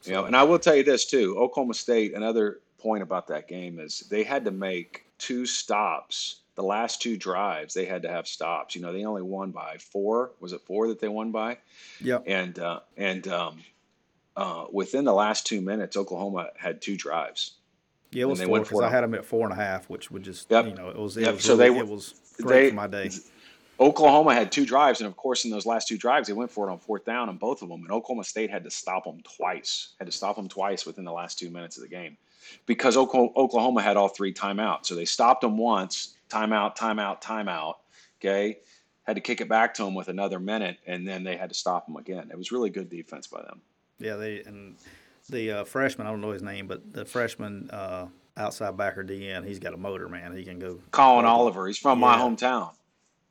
You know, and I will tell you this too. Oklahoma State. Another point about that game is they had to make two stops. The last two drives, they had to have stops. You know, they only won by four. Was it four that they won by? Yeah. And uh, and um, uh, within the last two minutes, Oklahoma had two drives. Yeah, it was they four because I had them at four and a half, which would just Yep. you know it was it Yep. was So really, they- it was great they- for my day. Oklahoma had two drives, and of course, in those last two drives, they went for it on fourth down on both of them. And Oklahoma State had to stop them twice. Had to stop them twice within the last two minutes of the game, because Oklahoma Oklahoma had all three timeouts. So they stopped them once, timeout, timeout, timeout. Okay, had to kick it back to them with another minute, and then they had to stop them again. It was really good defense by them. Yeah, they and the uh, freshman I don't know his name, but the freshman uh, outside backer DN, he's got a motor, man. He can go. Collin Oliver, he's from my hometown.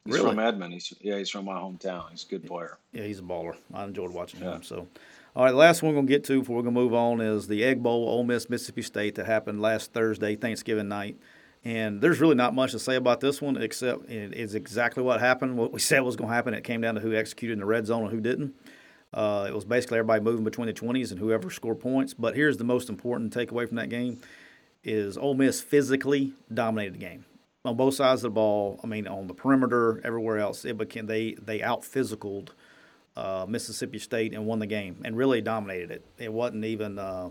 He's Really? from Edmond. He's yeah, he's from my hometown. He's a good player. Yeah, he's a baller. I enjoyed watching Yeah. him. So, all right, the last one we're gonna get to before we're gonna move on is the Egg Bowl, Ole Miss, Mississippi State that happened last Thursday, Thanksgiving night. And there's really not much to say about this one except it is exactly what happened. What we said was going to happen. It came down to who executed in the red zone and who didn't. Uh, it was basically everybody moving between the 20s and whoever scored points. But here's the most important takeaway from that game: is Ole Miss physically dominated the game on both sides of the ball. I mean, on the perimeter, everywhere else, it became they they out physicaled uh, Mississippi State and won the game and really dominated it. It wasn't even. Uh,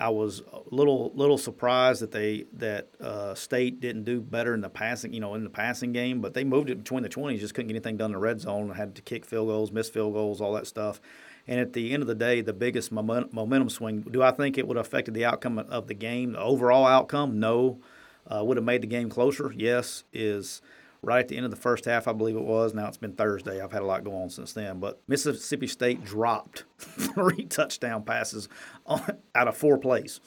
I was a little little surprised that they that uh, State didn't do better in the passing, you know, in the passing game. But they moved it between the twenties, just couldn't get anything done in the red zone. Had to kick field goals, miss field goals, all that stuff. And at the end of the day, the biggest momentum swing. Do I think it would have affected the outcome of the game, the overall outcome? No. Uh, would have made the game closer? Yes. Is right at the end of the first half, I believe it was. Now it's been Thursday. I've had a lot go on since then. But Mississippi State dropped three touchdown passes on, out of four plays.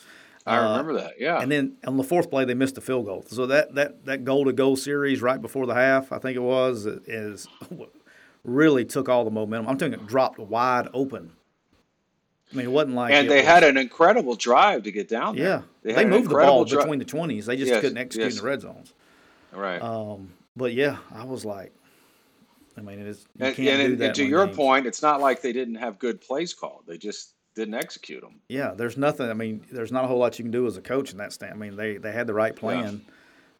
I Uh, remember that. Yeah. And then on the fourth play, they missed a field goal. So that that that goal to goal series right before the half, I think it was, is really took all the momentum. I'm talking it dropped wide open. I mean, it wasn't like and they was- had an incredible drive to get down there. yeah. They, had an moved the ball dri- between the twenties. They just Yes, couldn't execute yes. in the red zones. Right. Um, but yeah, I was like, I mean, it is you and, and- and to your games. point, it's not like they didn't have good plays called. They just didn't execute them. Yeah, there's nothing. I mean, there's not a whole lot you can do as a coach in that stand. I mean, they they had the right plan,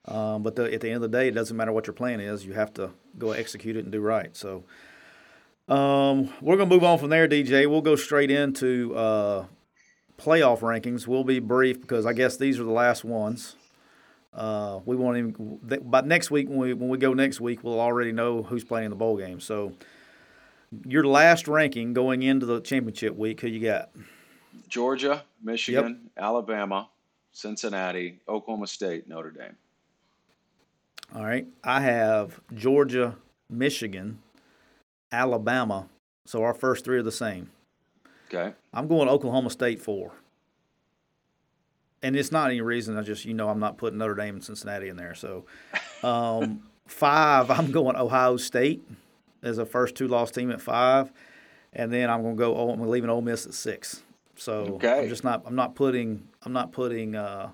um, but the, at the end of the day, it doesn't matter what your plan is. You have to go execute it and do right. So, um, we're gonna move on from there, DJ. We'll go straight into uh, playoff rankings. We'll be brief because I guess these are the last ones. Uh, we won't even. But next week, when we when we go next week, we'll already know who's playing in the bowl game. So, your last ranking going into the championship week, who you got? Georgia, Michigan, yep. Alabama, Cincinnati, Oklahoma State, Notre Dame. All right, I have Georgia, Michigan, Alabama. So our first three are the same. Okay. I'm going Oklahoma State four and it's not any reason. I just you know I'm not putting Notre Dame and Cincinnati in there. So um, five, I'm going Ohio State as a first two loss team at five, and then I'm going to go. I'm leaving Ole Miss at six. So okay. I'm just not. I'm not putting. I'm not putting. Uh,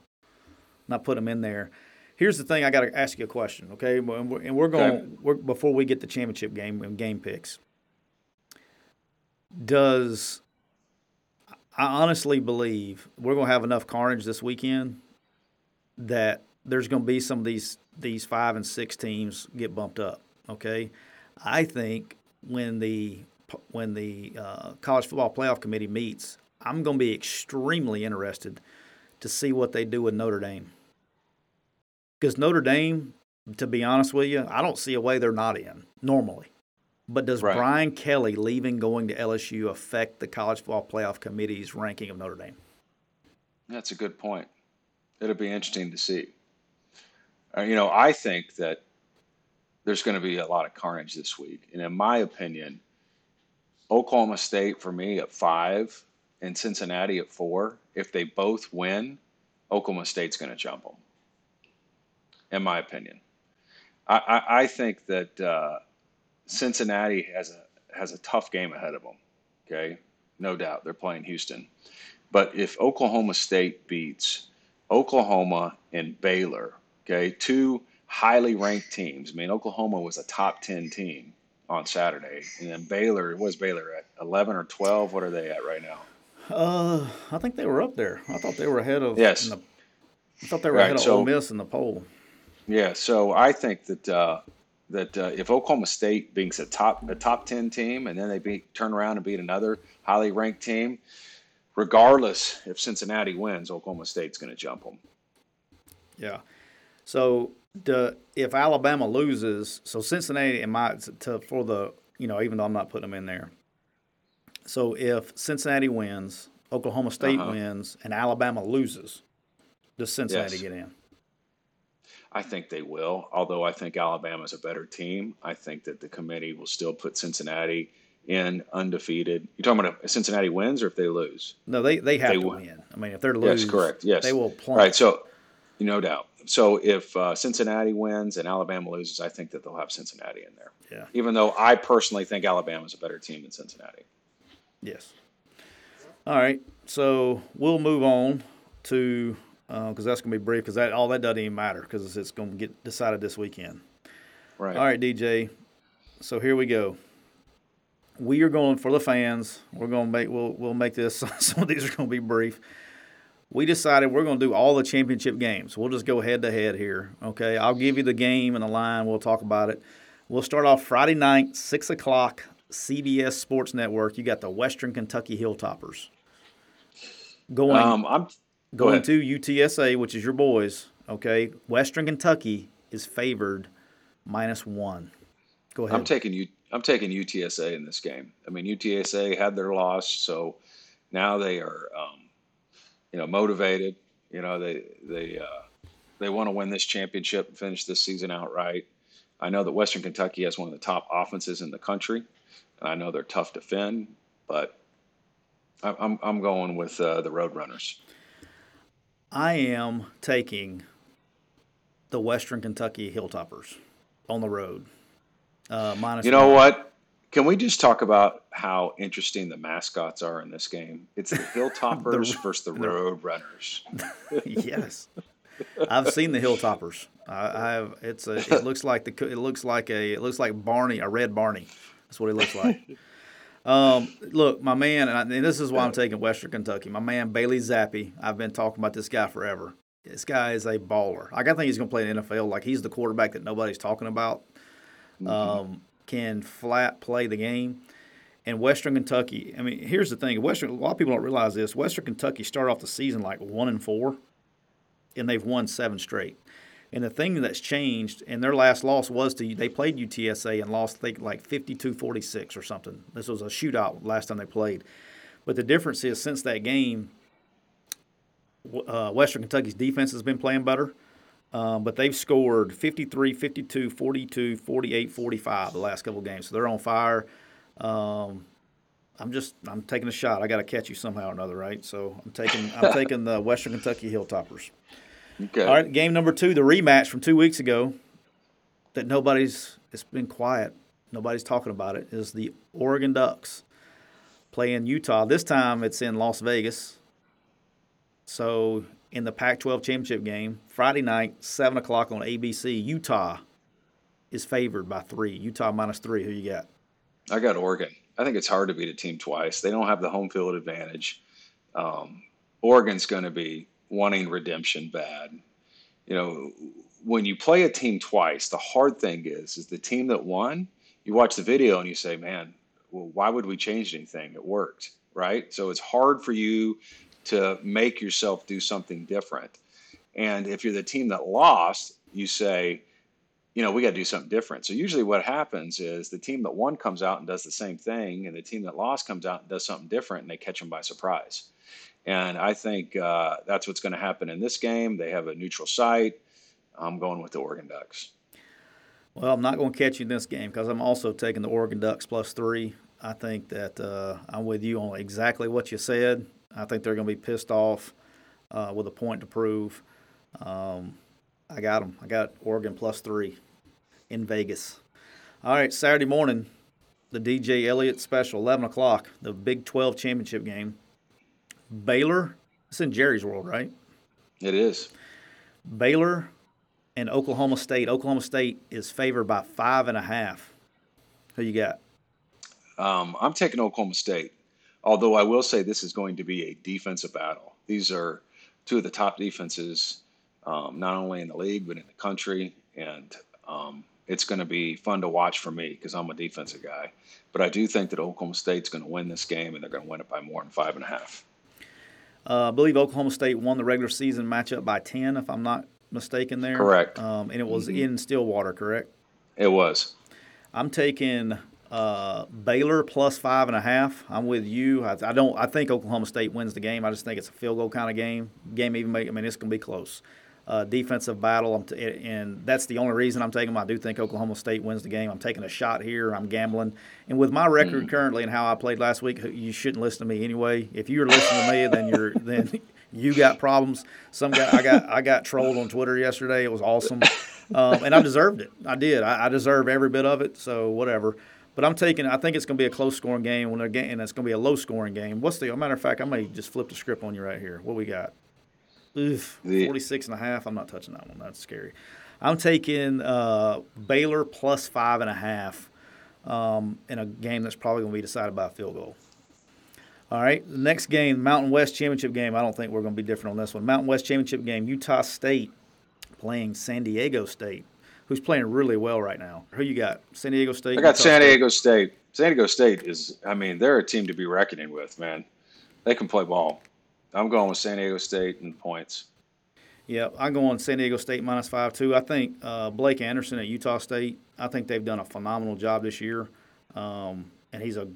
not put them in there. Here's the thing. I got to ask you a question. Okay, and we're, and we're going okay. we're, before we get the championship game and game picks. Does I honestly believe we're going to have enough carnage this weekend that there's going to be some of these these five and six teams get bumped up. Okay, I think when the when the uh, college football playoff committee meets, I'm going to be extremely interested to see what they do with Notre Dame. Because Notre Dame, to be honest with you, I don't see a way they're not in normally. But does right. Brian Kelly leaving going to LSU affect the college football playoff committee's ranking of Notre Dame? That's a good point. It'll be interesting to see. Uh, you know, I think that there's going to be a lot of carnage this week. And in my opinion, Oklahoma State for me at five and Cincinnati at four, if they both win, Oklahoma State's going to jump them. In my opinion, I, I, I think that uh, Cincinnati has a has a tough game ahead of them. Okay, no doubt they're playing Houston, but if Oklahoma State beats Oklahoma and Baylor, okay, two highly ranked teams. I mean, Oklahoma was a top ten team on Saturday, and then Baylor was Baylor at eleven or twelve. What are they at right now? Uh, I think they were up there. I thought they were ahead of. Yes. The, I thought they were right, ahead of so, Ole Miss in the poll. Yeah, so I think that uh, that uh, if Oklahoma State beats a top a top ten team, and then they beat turn around and beat another highly ranked team, regardless if Cincinnati wins, Oklahoma State's going to jump them. Yeah. So the, if Alabama loses, so Cincinnati and my to, for the you know even though I'm not putting them in there. So if Cincinnati wins, Oklahoma State uh-huh. wins, and Alabama loses, does Cincinnati yes. get in? I think they will, although I think Alabama's a better team. I think that the committee will still put Cincinnati in undefeated. You're talking about if Cincinnati wins or if they lose? No, they, they have they to win. win. I mean, if they're lose, yes, correct. Yes, they will plummet. Right. So, no doubt. So if uh, Cincinnati wins and Alabama loses, I think that they'll have Cincinnati in there. Yeah. Even though I personally think Alabama's a better team than Cincinnati. Yes. All right. So we'll move on to because uh, that's going to be brief because that all that doesn't even matter because it's going to get decided this weekend. Right. All right, DJ. So here we go. We are going for the fans. We're going to make we'll we'll make this. Some of these are going to be brief. We decided we're going to do all the championship games. We'll just go head to head here. Okay, I'll give you the game and the line. We'll talk about it. We'll start off Friday night, six o'clock, CBS Sports Network. You got the Western Kentucky Hilltoppers going. Um, I'm Going to UTSA, which is your boys, okay? Western Kentucky is favored minus one. Go ahead. I'm taking you. I'm taking UTSA in this game. I mean, UTSA had their loss, so now they are, um, you know, motivated. You know, they they uh, they want to win this championship and finish this season outright. I know that Western Kentucky has one of the top offenses in the country, and I know they're tough to defend, but I'm I'm going with uh, the Roadrunners. I am taking the Western Kentucky Hilltoppers on the road. Uh, minus you know nine. what? Can we just talk about how interesting the mascots are in this game? It's the Hilltoppers the, versus the Road Runners. yes, I've seen the Hilltoppers. I, I have. It's a. It looks like the. It looks like a. It looks like Barney, a red Barney. That's what he looks like. Um, look, my man, and, I, and, this is why I'm taking Western Kentucky. My man Bailey Zappe. I've been talking about this guy forever. This guy is a baller. Like, I think he's going to play in the NFL. Like he's the quarterback that nobody's talking about. Mm-hmm. Um, can flat play the game. And Western Kentucky, I mean, here's the thing: Western. A lot of people don't realize this. Western Kentucky started off the season like one and four, and they've won seven straight. And the thing that's changed, and their last loss was to they played UTSA and lost, think, like 52-46 or something. This was a shootout last time they played. But the difference is since that game, uh, Western Kentucky's defense has been playing better. Um, but they've scored 53, 52, 42, 48, 45 the last couple games. So they're on fire. Um, I'm just I'm taking a shot. I got to catch you somehow or another, right? So I'm taking I'm taking the Western Kentucky Hilltoppers. Okay. All right, game number two, the rematch from two weeks ago. That nobody's it's been quiet. Nobody's talking about it. Is the Oregon Ducks playing Utah? This time it's in Las Vegas. So in the Pac-12 championship game, Friday night, seven o'clock on ABC, Utah is favored by three. Utah minus three. Who you got? I got Oregon. I think it's hard to beat a team twice. They don't have the home field advantage. Um, Oregon's going to be wanting redemption bad. You know, when you play a team twice, the hard thing is, is the team that won. You watch the video and you say, "Man, well, why would we change anything? It worked, right?" So it's hard for you to make yourself do something different. And if you're the team that lost, you say, you know, we got to do something different. So usually what happens is the team that won comes out and does the same thing, and the team that lost comes out and does something different, and they catch them by surprise. And I think uh, that's what's going to happen in this game. They have a neutral site. I'm going with the Oregon Ducks. Well, I'm not going to catch you in this game because I'm also taking the Oregon Ducks plus three. I think that uh, I'm with you on exactly what you said. I think they're going to be pissed off uh, with a point to prove. Um, I got them. I got Oregon plus three in Vegas. All right, Saturday morning, the DJ Eliot special, 11 o'clock, the Big 12 championship game. Baylor, it's in Jerry's world, right? It is. Baylor and Oklahoma State. Oklahoma State is favored by five and a half. Who you got? Um, I'm taking Oklahoma State. Although I will say this is going to be a defensive battle. These are two of the top defenses, um, not only in the league but in the country, and um, it's going to be fun to watch for me because I'm a defensive guy. But I do think that Oklahoma State's going to win this game, and they're going to win it by more than five and a half. Uh, I believe Oklahoma State won the regular season matchup by ten, if I'm not mistaken. There, correct. Um, and it was mm-hmm. in Stillwater, correct? It was. I'm taking uh, Baylor plus five and a half. I'm with you. I, I, don't. I think Oklahoma State wins the game. I just think it's a field goal kind of game. Game even make. I mean, it's going to be close. Uh, defensive battle, t- and that's the only reason I'm taking them. I do think Oklahoma State wins the game. I'm taking a shot here. I'm gambling, and with my record mm. currently and how I played last week, you shouldn't listen to me anyway. If you're listening to me, then you're then you got problems. Some guy I got I got trolled on Twitter yesterday. It was awesome, um, and I deserved it. I did. I, I deserve every bit of it. So whatever. But I'm taking. I think it's going to be a close scoring game when they're getting. And it's going to be a low scoring game. What's the matter of fact? I may just flip the script on you right here. What we got? Oof, 46 and a half. I'm not touching that one. That's scary. I'm taking uh, Baylor plus five and a half um, in a game that's probably going to be decided by a field goal. All right, the next game, Mountain West Championship game. I don't think we're going to be different on this one. Mountain West Championship game, Utah State playing San Diego State, who's playing really well right now. Who you got? San Diego State. I got Utah San Diego State. State. San Diego State is. I mean, they're a team to be reckoning with, man. They can play ball. I'm going with San Diego State and points. Yeah, I'm going San Diego State minus five too. I think uh, Blake Anderson at Utah State. I think they've done a phenomenal job this year, um, and he's a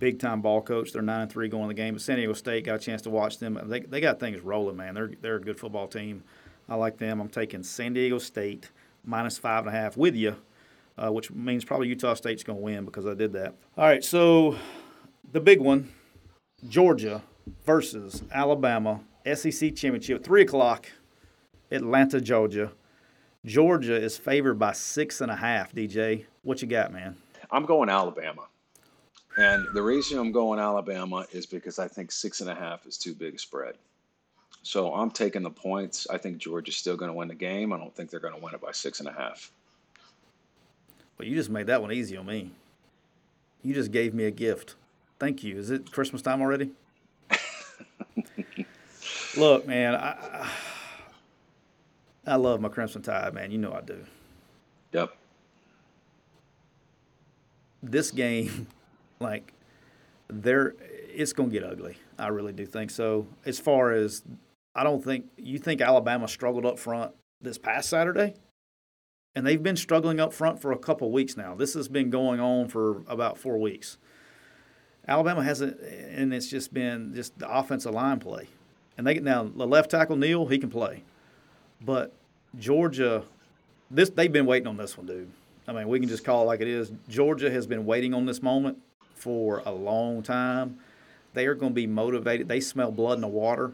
big time ball coach. They're nine and three going the game, but San Diego State got a chance to watch them. They they got things rolling, man. They're they're a good football team. I like them. I'm taking San Diego State minus five and a half with you, uh, which means probably Utah State's going to win because I did that. All right, so the big one, Georgia versus Alabama SEC championship, three o'clock, Atlanta, Georgia. Georgia is favored by six and a half. DJ, what you got, man? I'm going Alabama, and the reason I'm going Alabama is because I think six and a half is too big a spread. So I'm taking the points. I think Georgia's still going to win the game. I don't think they're going to win it by six and a half. But you just made that one easy on me. You just gave me a gift. Thank you. Is it Christmas time already? Look, man, I, I love my Crimson Tide, man. You know I do. Yep. This game, like, There, it's going to get ugly. I really do think so. As far as I don't think you think Alabama struggled up front this past Saturday, and they've been struggling up front for a couple weeks now. This has been going on for about four weeks. Alabama hasn't, and it's just been just the offensive line play. And they get now the left tackle Neal, he can play, but Georgia, this they've been waiting on this one, dude. I mean, we can just call it like it is. Georgia has been waiting on this moment for a long time. They are going to be motivated. They smell blood in the water.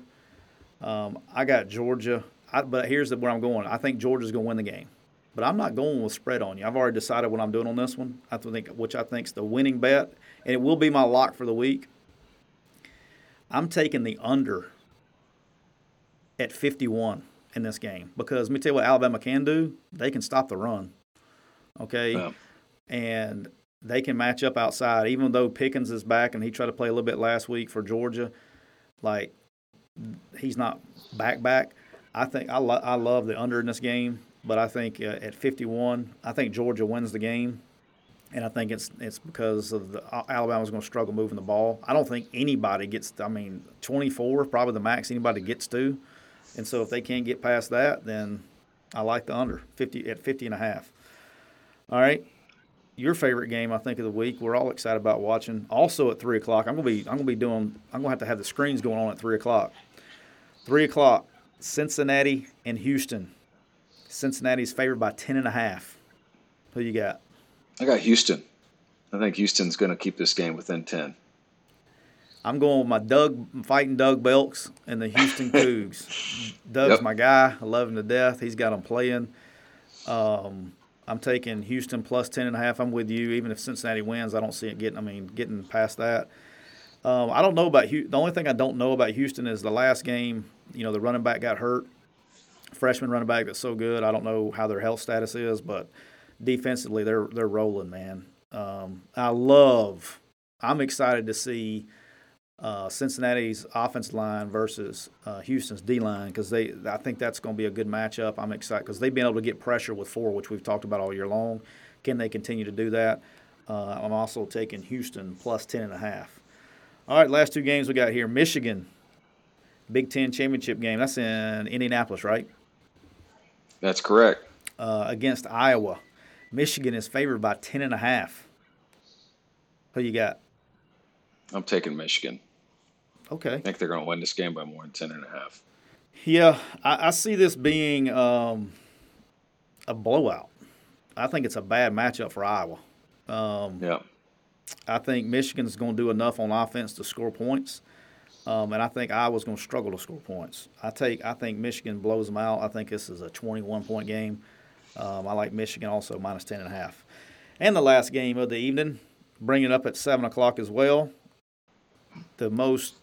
Um, I got Georgia, I, but here's the, where I'm going. I think Georgia's going to win the game, but I'm not going with spread on you. I've already decided what I'm doing on this one. I think, which I think is the winning bet, and it will be my lock for the week. I'm taking the under at 51 in this game because let me tell you what Alabama can do. They can stop the run. Okay. Yeah. And they can match up outside, even though Pickens is back and he tried to play a little bit last week for Georgia. Like, he's not back back. I think I, lo- I love the under in this game, but I think uh, at 51, I think Georgia wins the game, and I think it's it's because of the Alabama's going to struggle moving the ball. I don't think anybody gets. I mean, 24 probably the max anybody gets to. And so if they can't get past that, then I like the under 50 at 50 and a half. All right. Your favorite game, I think, of the week. We're all excited about watching. Also at three o'clock, I'm gonna be I'm gonna be doing I'm gonna have to have the screens going on at three o'clock. Three o'clock, Cincinnati and Houston. Cincinnati's favored by ten and a half. Who you got? I got Houston. I think Houston's to keep this game within ten. I'm going with my Doug fighting Doug Belk's and the Houston Cougs. Doug's yep. my guy. I love him to death. He's got them playing. Um, I'm taking Houston plus ten and a half. I'm with you. Even if Cincinnati wins, I don't see it getting. I mean, getting past that. Um, I don't know about the only thing I don't know about Houston is the last game. You know, the running back got hurt. Freshman running back that's so good. I don't know how their health status is, but defensively they're they're rolling, man. Um, I love. I'm excited to see uh, Cincinnati's offense line versus uh, Houston's D line because they I think that's going to be a good matchup. I'm excited because they've been able to get pressure with four, which we've talked about all year long. Can they continue to do that? Uh, I'm also taking Houston plus ten and a half. All right, last two games we got here: Michigan, Big Ten championship game. That's in Indianapolis, right? That's correct. Uh, against Iowa, Michigan is favored by ten and a half. Who you got? I'm taking Michigan. Okay. I think they're going to win this game by more than 10 and a half. Yeah, I, I see this being um, a blowout. I think it's a bad matchup for Iowa. Um, yeah. I think Michigan's going to do enough on offense to score points. Um, and I think Iowa's going to struggle to score points. I take I think Michigan blows them out. I think this is a 21 point game. Um, I like Michigan also minus 10 and a half. And the last game of the evening, bringing up at seven o'clock as well the most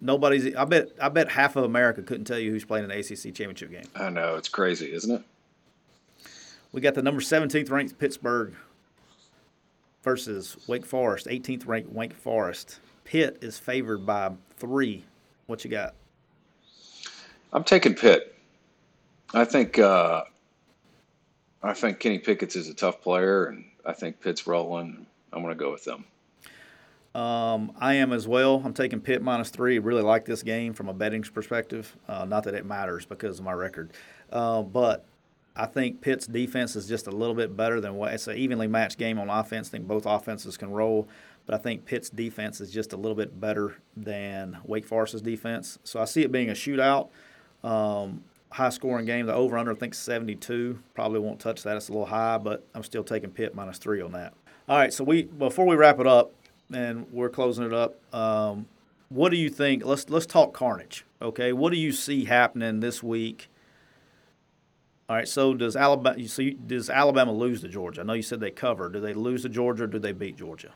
nobody's I bet I bet half of America couldn't tell you who's playing in an ACC championship game. I know it's crazy, isn't it? We got the number 17th ranked Pittsburgh versus Wake Forest, 18th ranked Wake Forest. Pitt is favored by three. What you got? I'm taking Pitt. I think uh, I think Kenny Pickett's is a tough player, and I think Pitt's rolling. I'm going to go with them. Um, I am as well. I'm taking Pitt minus three. Really like this game from a betting perspective. Uh, not that it matters because of my record, uh, but I think Pitt's defense is just a little bit better than what it's an evenly matched game on offense. I think both offenses can roll, but I think Pitt's defense is just a little bit better than Wake Forest's defense. So I see it being a shootout, um, high scoring game. The over under I think 72. Probably won't touch that. It's a little high, but I'm still taking Pitt minus three on that. All right, so we before we wrap it up, and we're closing it up. Um, what do you think? Let's let's talk Carnage. Okay, what do you see happening this week? All right, so does Alabama? So you, does Alabama lose to Georgia? I know you said they cover. Do they lose to Georgia? or Do they beat Georgia?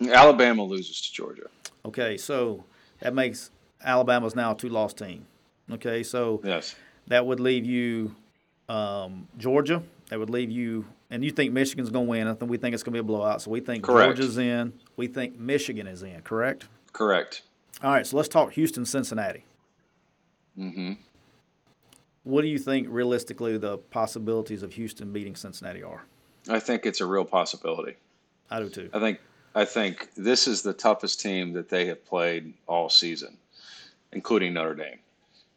Alabama loses to Georgia. Okay, so that makes Alabama's now a two-loss team. Okay, so yes, that would leave you um, Georgia. That would leave you and you think Michigan's going to win. I think we think it's going to be a blowout. So we think correct. Georgia's in. We think Michigan is in. Correct. Correct. All right. So let's talk Houston, Cincinnati. Mm-hmm. What do you think realistically the possibilities of Houston beating Cincinnati are? I think it's a real possibility. I do too. I think I think this is the toughest team that they have played all season, including Notre Dame.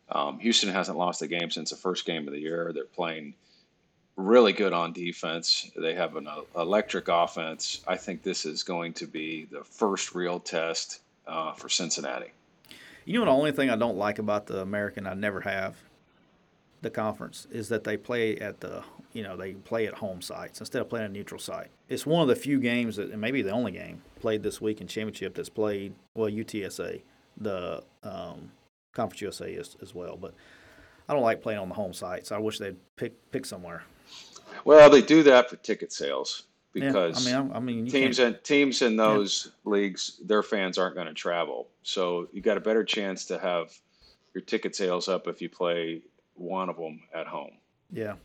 Um, Houston hasn't lost a game since the first game of the year. They're playing really good on defense. They have an electric offense. I think this is going to be the first real test uh, for Cincinnati. You know, the only thing I don't like about the American, I never have, the conference, is that they play at the, you know, they play at home sites instead of playing a neutral site. It's one of the few games that, and maybe the only game played this week in championship that's played, well, UTSA, the um, Conference USA is, as well. But I don't like playing on the home sites. I wish they'd pick pick somewhere. Well, they do that for ticket sales because yeah, I mean, I, I mean, teams and teams in those yeah. leagues, their fans aren't going to travel, so you got a better chance to have your ticket sales up if you play one of them at home. Yeah,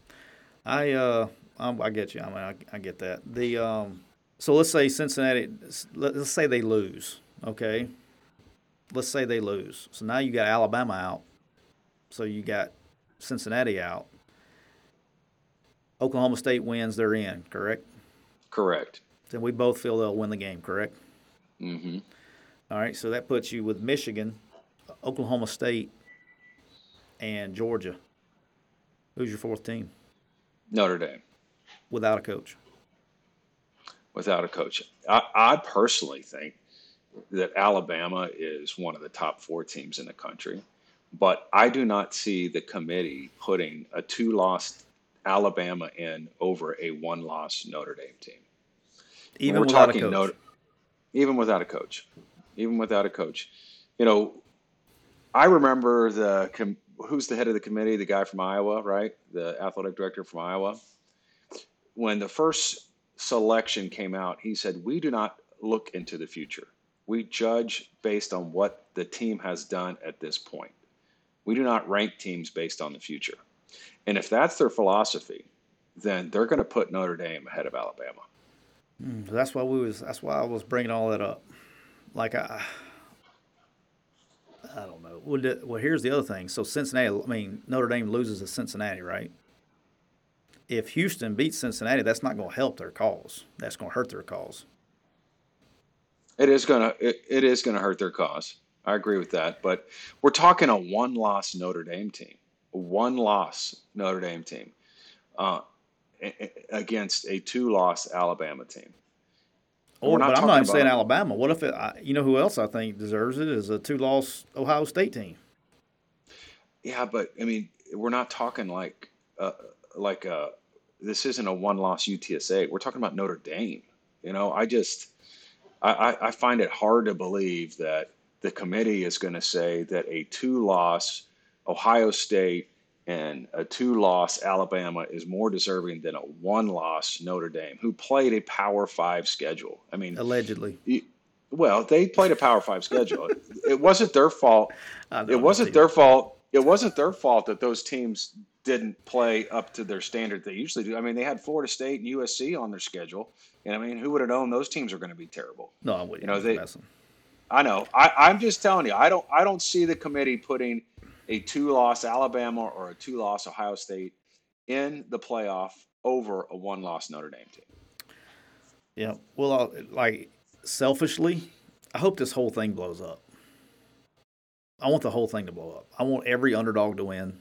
I uh, I get you. I mean, I, I get that. The um, so let's say Cincinnati, let's say they lose. Okay, let's say they lose. So now you got Alabama out. So you got Cincinnati out. Oklahoma State wins, they're in, correct? Correct. Then we both feel they'll win the game, correct? Mm-hmm. All right, so that puts you with Michigan, Oklahoma State, and Georgia. Who's your fourth team? Notre Dame. Without a coach. Without a coach. I, I personally think that Alabama is one of the top four teams in the country, but I do not see the committee putting a two loss Alabama in over a one loss Notre Dame team. Even we're without talking a coach. Notre, even without a coach. Even without a coach. You know, I remember the who's the head of the committee, the guy from Iowa, right? The athletic director from Iowa. When the first selection came out, he said, We do not look into the future. We judge based on what the team has done at this point. We do not rank teams based on the future. And if that's their philosophy, then they're going to put Notre Dame ahead of Alabama. Mm, that's why we was. That's why I was bringing all that up. Like I, I don't know. Well, well, here's the other thing. So Cincinnati. I mean, Notre Dame loses to Cincinnati, right? If Houston beats Cincinnati, that's not going to help their cause. That's going to hurt their cause. It is gonna it, it is gonna hurt their cause. I agree with that. But we're talking a one loss Notre Dame team. One loss Notre Dame team. Uh, against a two loss Alabama team. Or, but I'm not even saying Alabama. What if it, you know who else I think deserves it is a two loss Ohio State team. Yeah, but I mean, we're not talking like uh, like uh, this isn't a one loss UTSA. We're talking about Notre Dame. You know, I just I, I find it hard to believe that the committee is going to say that a two loss Ohio State and a two loss Alabama is more deserving than a one loss Notre Dame, who played a Power Five schedule. I mean, allegedly. well, they played a Power Five schedule. it wasn't their fault. It wasn't their fault. It wasn't their fault that those teams didn't play up to their standard they usually do. I mean, they had Florida State and USC on their schedule, and I mean, who would have known those teams were going to be terrible? No, I wouldn't. You know, they. I know. I, I'm just telling you. I don't. I don't see the committee putting a two-loss Alabama or a two-loss Ohio State in the playoff over a one-loss Notre Dame team. Yeah. Well, uh, like selfishly, I hope this whole thing blows up. I want the whole thing to blow up. I want every underdog to win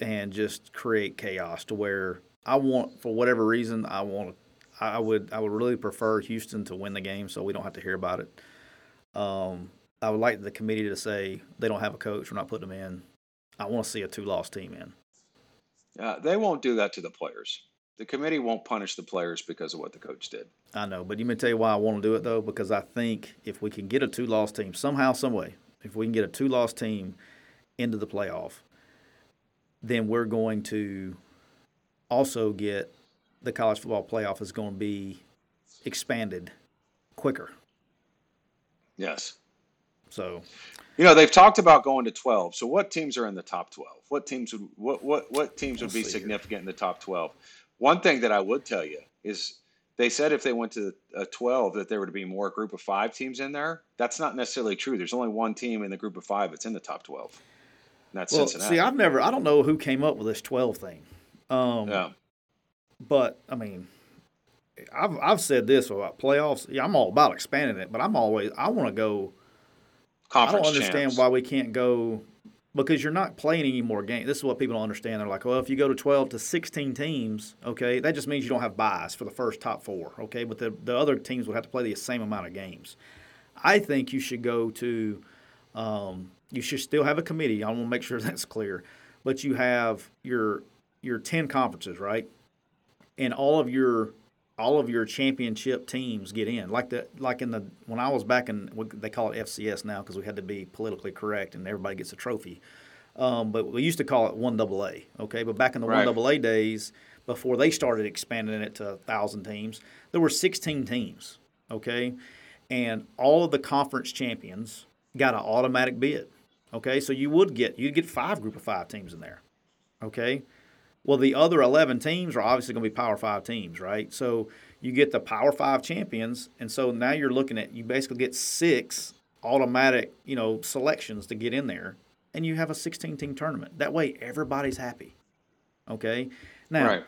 and just create chaos to where I want, for whatever reason, I want I would I would really prefer Houston to win the game so we don't have to hear about it. Um, I would like the committee to say they don't have a coach. We're not putting them in. I want to see a two-loss team in. Yeah, they won't do that to the players. The committee won't punish the players because of what the coach did. I know, but you may tell you why I want to do it though, because I think if we can get a two-loss team somehow, some way, if we can get a two-loss team into the playoff, then we're going to also get the college football playoff is going to be expanded quicker. Yes. So, you know, they've talked about going to 12. So what teams are in the top 12? What teams would what what what teams would be significant here. in the top 12? One thing that I would tell you is they said if they went to a 12 that there would be more group of 5 teams in there. That's not necessarily true. There's only one team in the group of 5 that's in the top 12. That's well, Cincinnati. See, I've never I don't know who came up with this 12 thing. Um, yeah. But I mean, I've I've said this about playoffs. Yeah, I'm all about expanding it, but I'm always I want to go. Conference I don't understand champs. why we can't go because you're not playing any more games. This is what people don't understand. They're like, well, if you go to 12 to 16 teams, okay, that just means you don't have buys for the first top four, okay? But the, the other teams would have to play the same amount of games. I think you should go to, um, you should still have a committee. I want to make sure that's clear. But you have your your 10 conferences, right? And all of your all of your championship teams get in. Like the like in the when I was back in they call it FCS now because we had to be politically correct and everybody gets a trophy. Um, but we used to call it one double A. Okay, but back in the one double A days, before they started expanding it to thousand teams, there were 16 teams. Okay, and all of the conference champions got an automatic bid. Okay, so you would get you'd get five group of five teams in there. Okay, well, the other 11 teams are obviously going to be Power Five teams, right? So you get the Power Five champions, and so now you're looking at you basically get six automatic, you know, selections to get in there, and you have a 16 team tournament. That way, everybody's happy. Okay. Now, Right.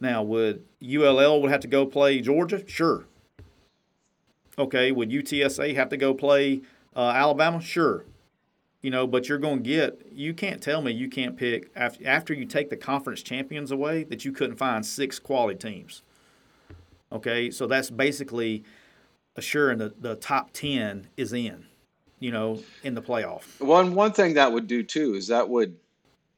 now would ULL would have to go play Georgia? Sure. Okay. Would UTSA have to go play uh, Alabama? Sure you know, but you're going to get. You can't tell me you can't pick after after you take the conference champions away that you couldn't find six quality teams. Okay, so that's basically assuring the the top ten is in, you know, in the playoff. One one thing that would do too is that would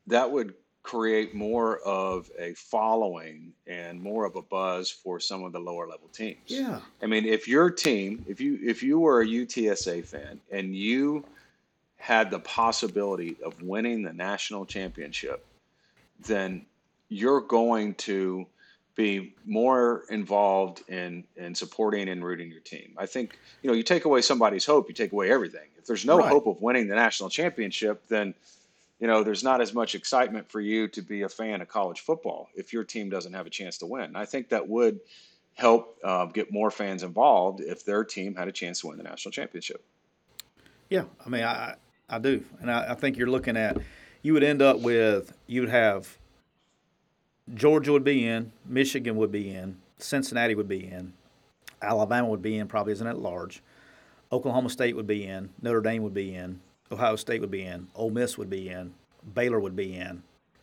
that would create more of a following and more of a buzz for some of the lower level teams. Yeah. I mean, if your team, if you if you were a UTSA fan and you had the possibility of winning the national championship, then you're going to be more involved in in supporting and rooting your team. I think you know you take away somebody's hope, you take away everything. If there's no Right. hope of winning the national championship, then you know there's not as much excitement for you to be a fan of college football if your team doesn't have a chance to win. I think that would help uh, get more fans involved if their team had a chance to win the national championship. Yeah, I mean, I I do, and I, I think you're looking at you would end up with you would have Georgia would be in, Michigan would be in, Cincinnati would be in, Alabama would be in, probably isn't at large. Oklahoma State would be in, Notre Dame would be in, Ohio State would be in, Ole Miss would be in, Baylor would be in,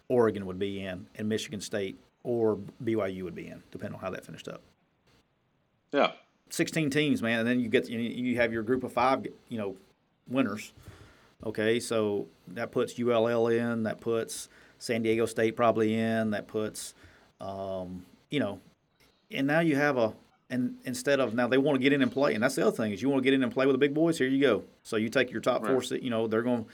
Oregon would be in, and Michigan State or BYU would be in, depending on how that finished up. Yeah, 16 teams, man, and then you get you you have your group of five, you know, winners. Okay, so that puts ULL in, that puts San Diego State probably in, that puts, um, you know, and now you have a and instead of now they want to get in and play, and that's the other thing is you want to get in and play with the big boys. Here you go. So you take your top four, Right. se- you know, they're going,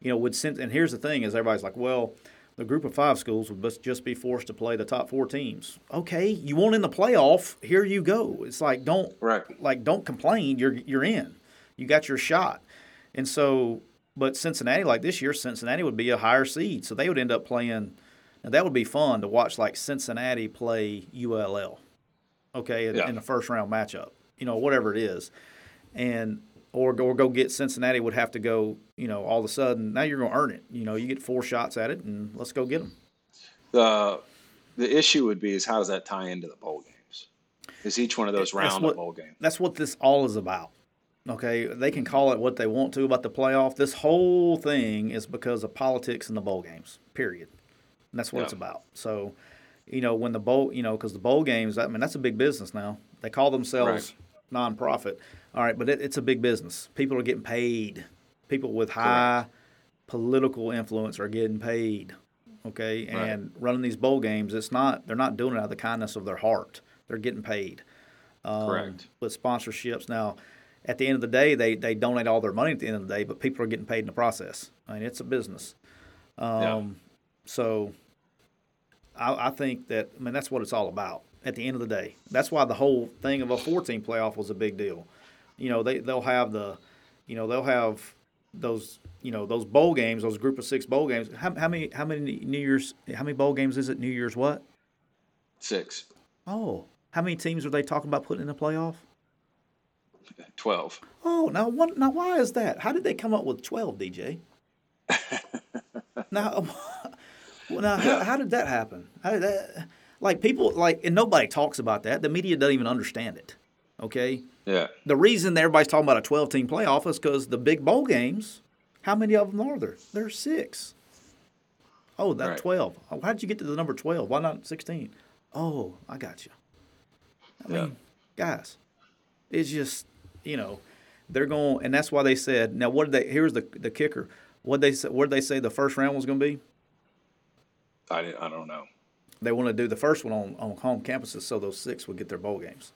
you know, would send. And here's the thing is everybody's like, well. The group of five schools would just be forced to play the top four teams. Okay, you want in the playoff? Here you go. It's like don't Right. like don't complain. You're you're in. You got your shot. And so, but Cincinnati, like this year, Cincinnati would be a higher seed, so they would end up playing. And that would be fun to watch, like Cincinnati play ULL. Okay, in, Yeah. in the first round matchup, you know, whatever it is, and or go, or go get Cincinnati would have to go. You know, all of a sudden now you're going to earn it. You know, you get four shots at it, and let's go get them. the the issue would be is how does that tie into the bowl games? Is each one of those round what- bowl games? That's what this all is about. Okay, they can call it what they want to about the playoff. This whole thing is because of politics and the bowl games. Period. And that's what it's about. So, you know, when the bowl, you know, because the bowl games, I mean, that's a big business now. They call themselves nonprofit. All right, but it, it's a big business. People are getting paid. People with high political influence are getting paid. Okay, Right. and running these bowl games, it's not. They're not doing it out of the kindness of their heart. They're getting paid um, Correct. with sponsorships. Now, at the end of the day, they, they donate all their money at the end of the day, but people are getting paid in the process. I mean, it's a business. Um, Yeah. So I, I think that, I mean, that's what it's all about at the end of the day. That's why the whole thing of a 14 playoff was a big deal. You know, they, they'll have the, you know, they'll have those, you know, those bowl games, those group of six bowl games. How, how many, how many New Year's, how many bowl games is it? New Year's what? Six. Oh, how many teams are they talking about putting in the playoff? 12. Oh, now what? Now why is that? How did they come up with twelve, DJ? now, well, now how, how did that happen? How did that? like people like, and nobody talks about that. The media doesn't even understand it. Okay. Yeah. The reason everybody's talking about a 12 team playoff is because the big bowl games. How many of them are there? There's six. Oh, that Right. 12. Oh, how did you get to the number 12? Why not 16? Oh, I got you. I Yeah. mean, guys, it's just, you know, they're going, and that's why they said, now what did they, here's the the kicker. What they what did they say the first round was going to be? I, I don't know. They want to do the first one on, on home campuses so those six would get their bowl games.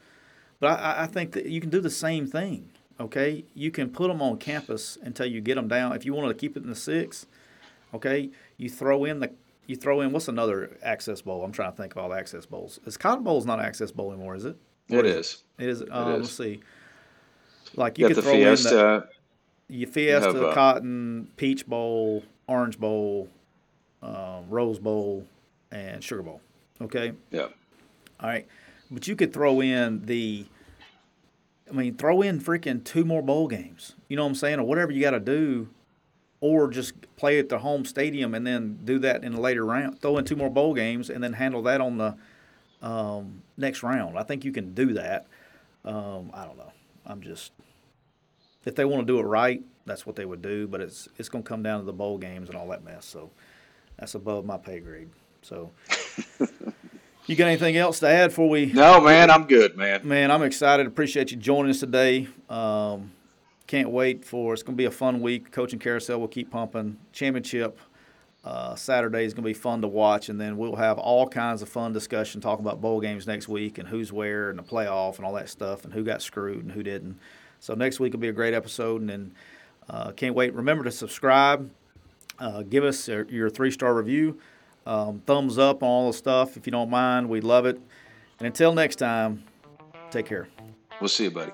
But I- I, think that you can do the same thing. Okay, you can put them on campus until you get them down. If you wanted to keep it in the six, okay, you throw in the you throw in what's another access bowl? I'm trying to think of all the access bowls. Is Cotton Bowl is not an access bowl anymore, is it? It is. It is. Um, is. Let's see. Like You you could throw in the Fiesta. your Fiesta, have, uh, Cotton, Peach Bowl, Orange Bowl, um, Rose Bowl, and Sugar Bowl. Okay. Yeah. All right. But you could throw in the, I mean, throw in freaking two more bowl games. You know what I'm saying? Or whatever you got to do. Or just play at the home stadium and then do that in a later round. Throw in two more bowl games and then handle that on the um, next round. I think you can do that. Um, I don't know. I'm just, if they want to do it right, that's what they would do. But it's it's going to come down to the bowl games and all that mess. So that's above my pay grade. So. You got anything else to add before we? No, man, I'm good, man. Man, I'm excited. Appreciate you joining us today. Um, can't wait for it's going to be a fun week. Coaching carousel will keep pumping. Championship uh, Saturday is going to be fun to watch, and then we'll have all kinds of fun discussion talking about bowl games next week and who's where and the playoff and all that stuff and who got screwed and who didn't. So next week will be a great episode, and then uh, can't wait. Remember to subscribe. Uh, give us your, your three star review. Um, thumbs up on all the stuff if you don't mind. We love it. And until next time, take care. We'll see you, buddy.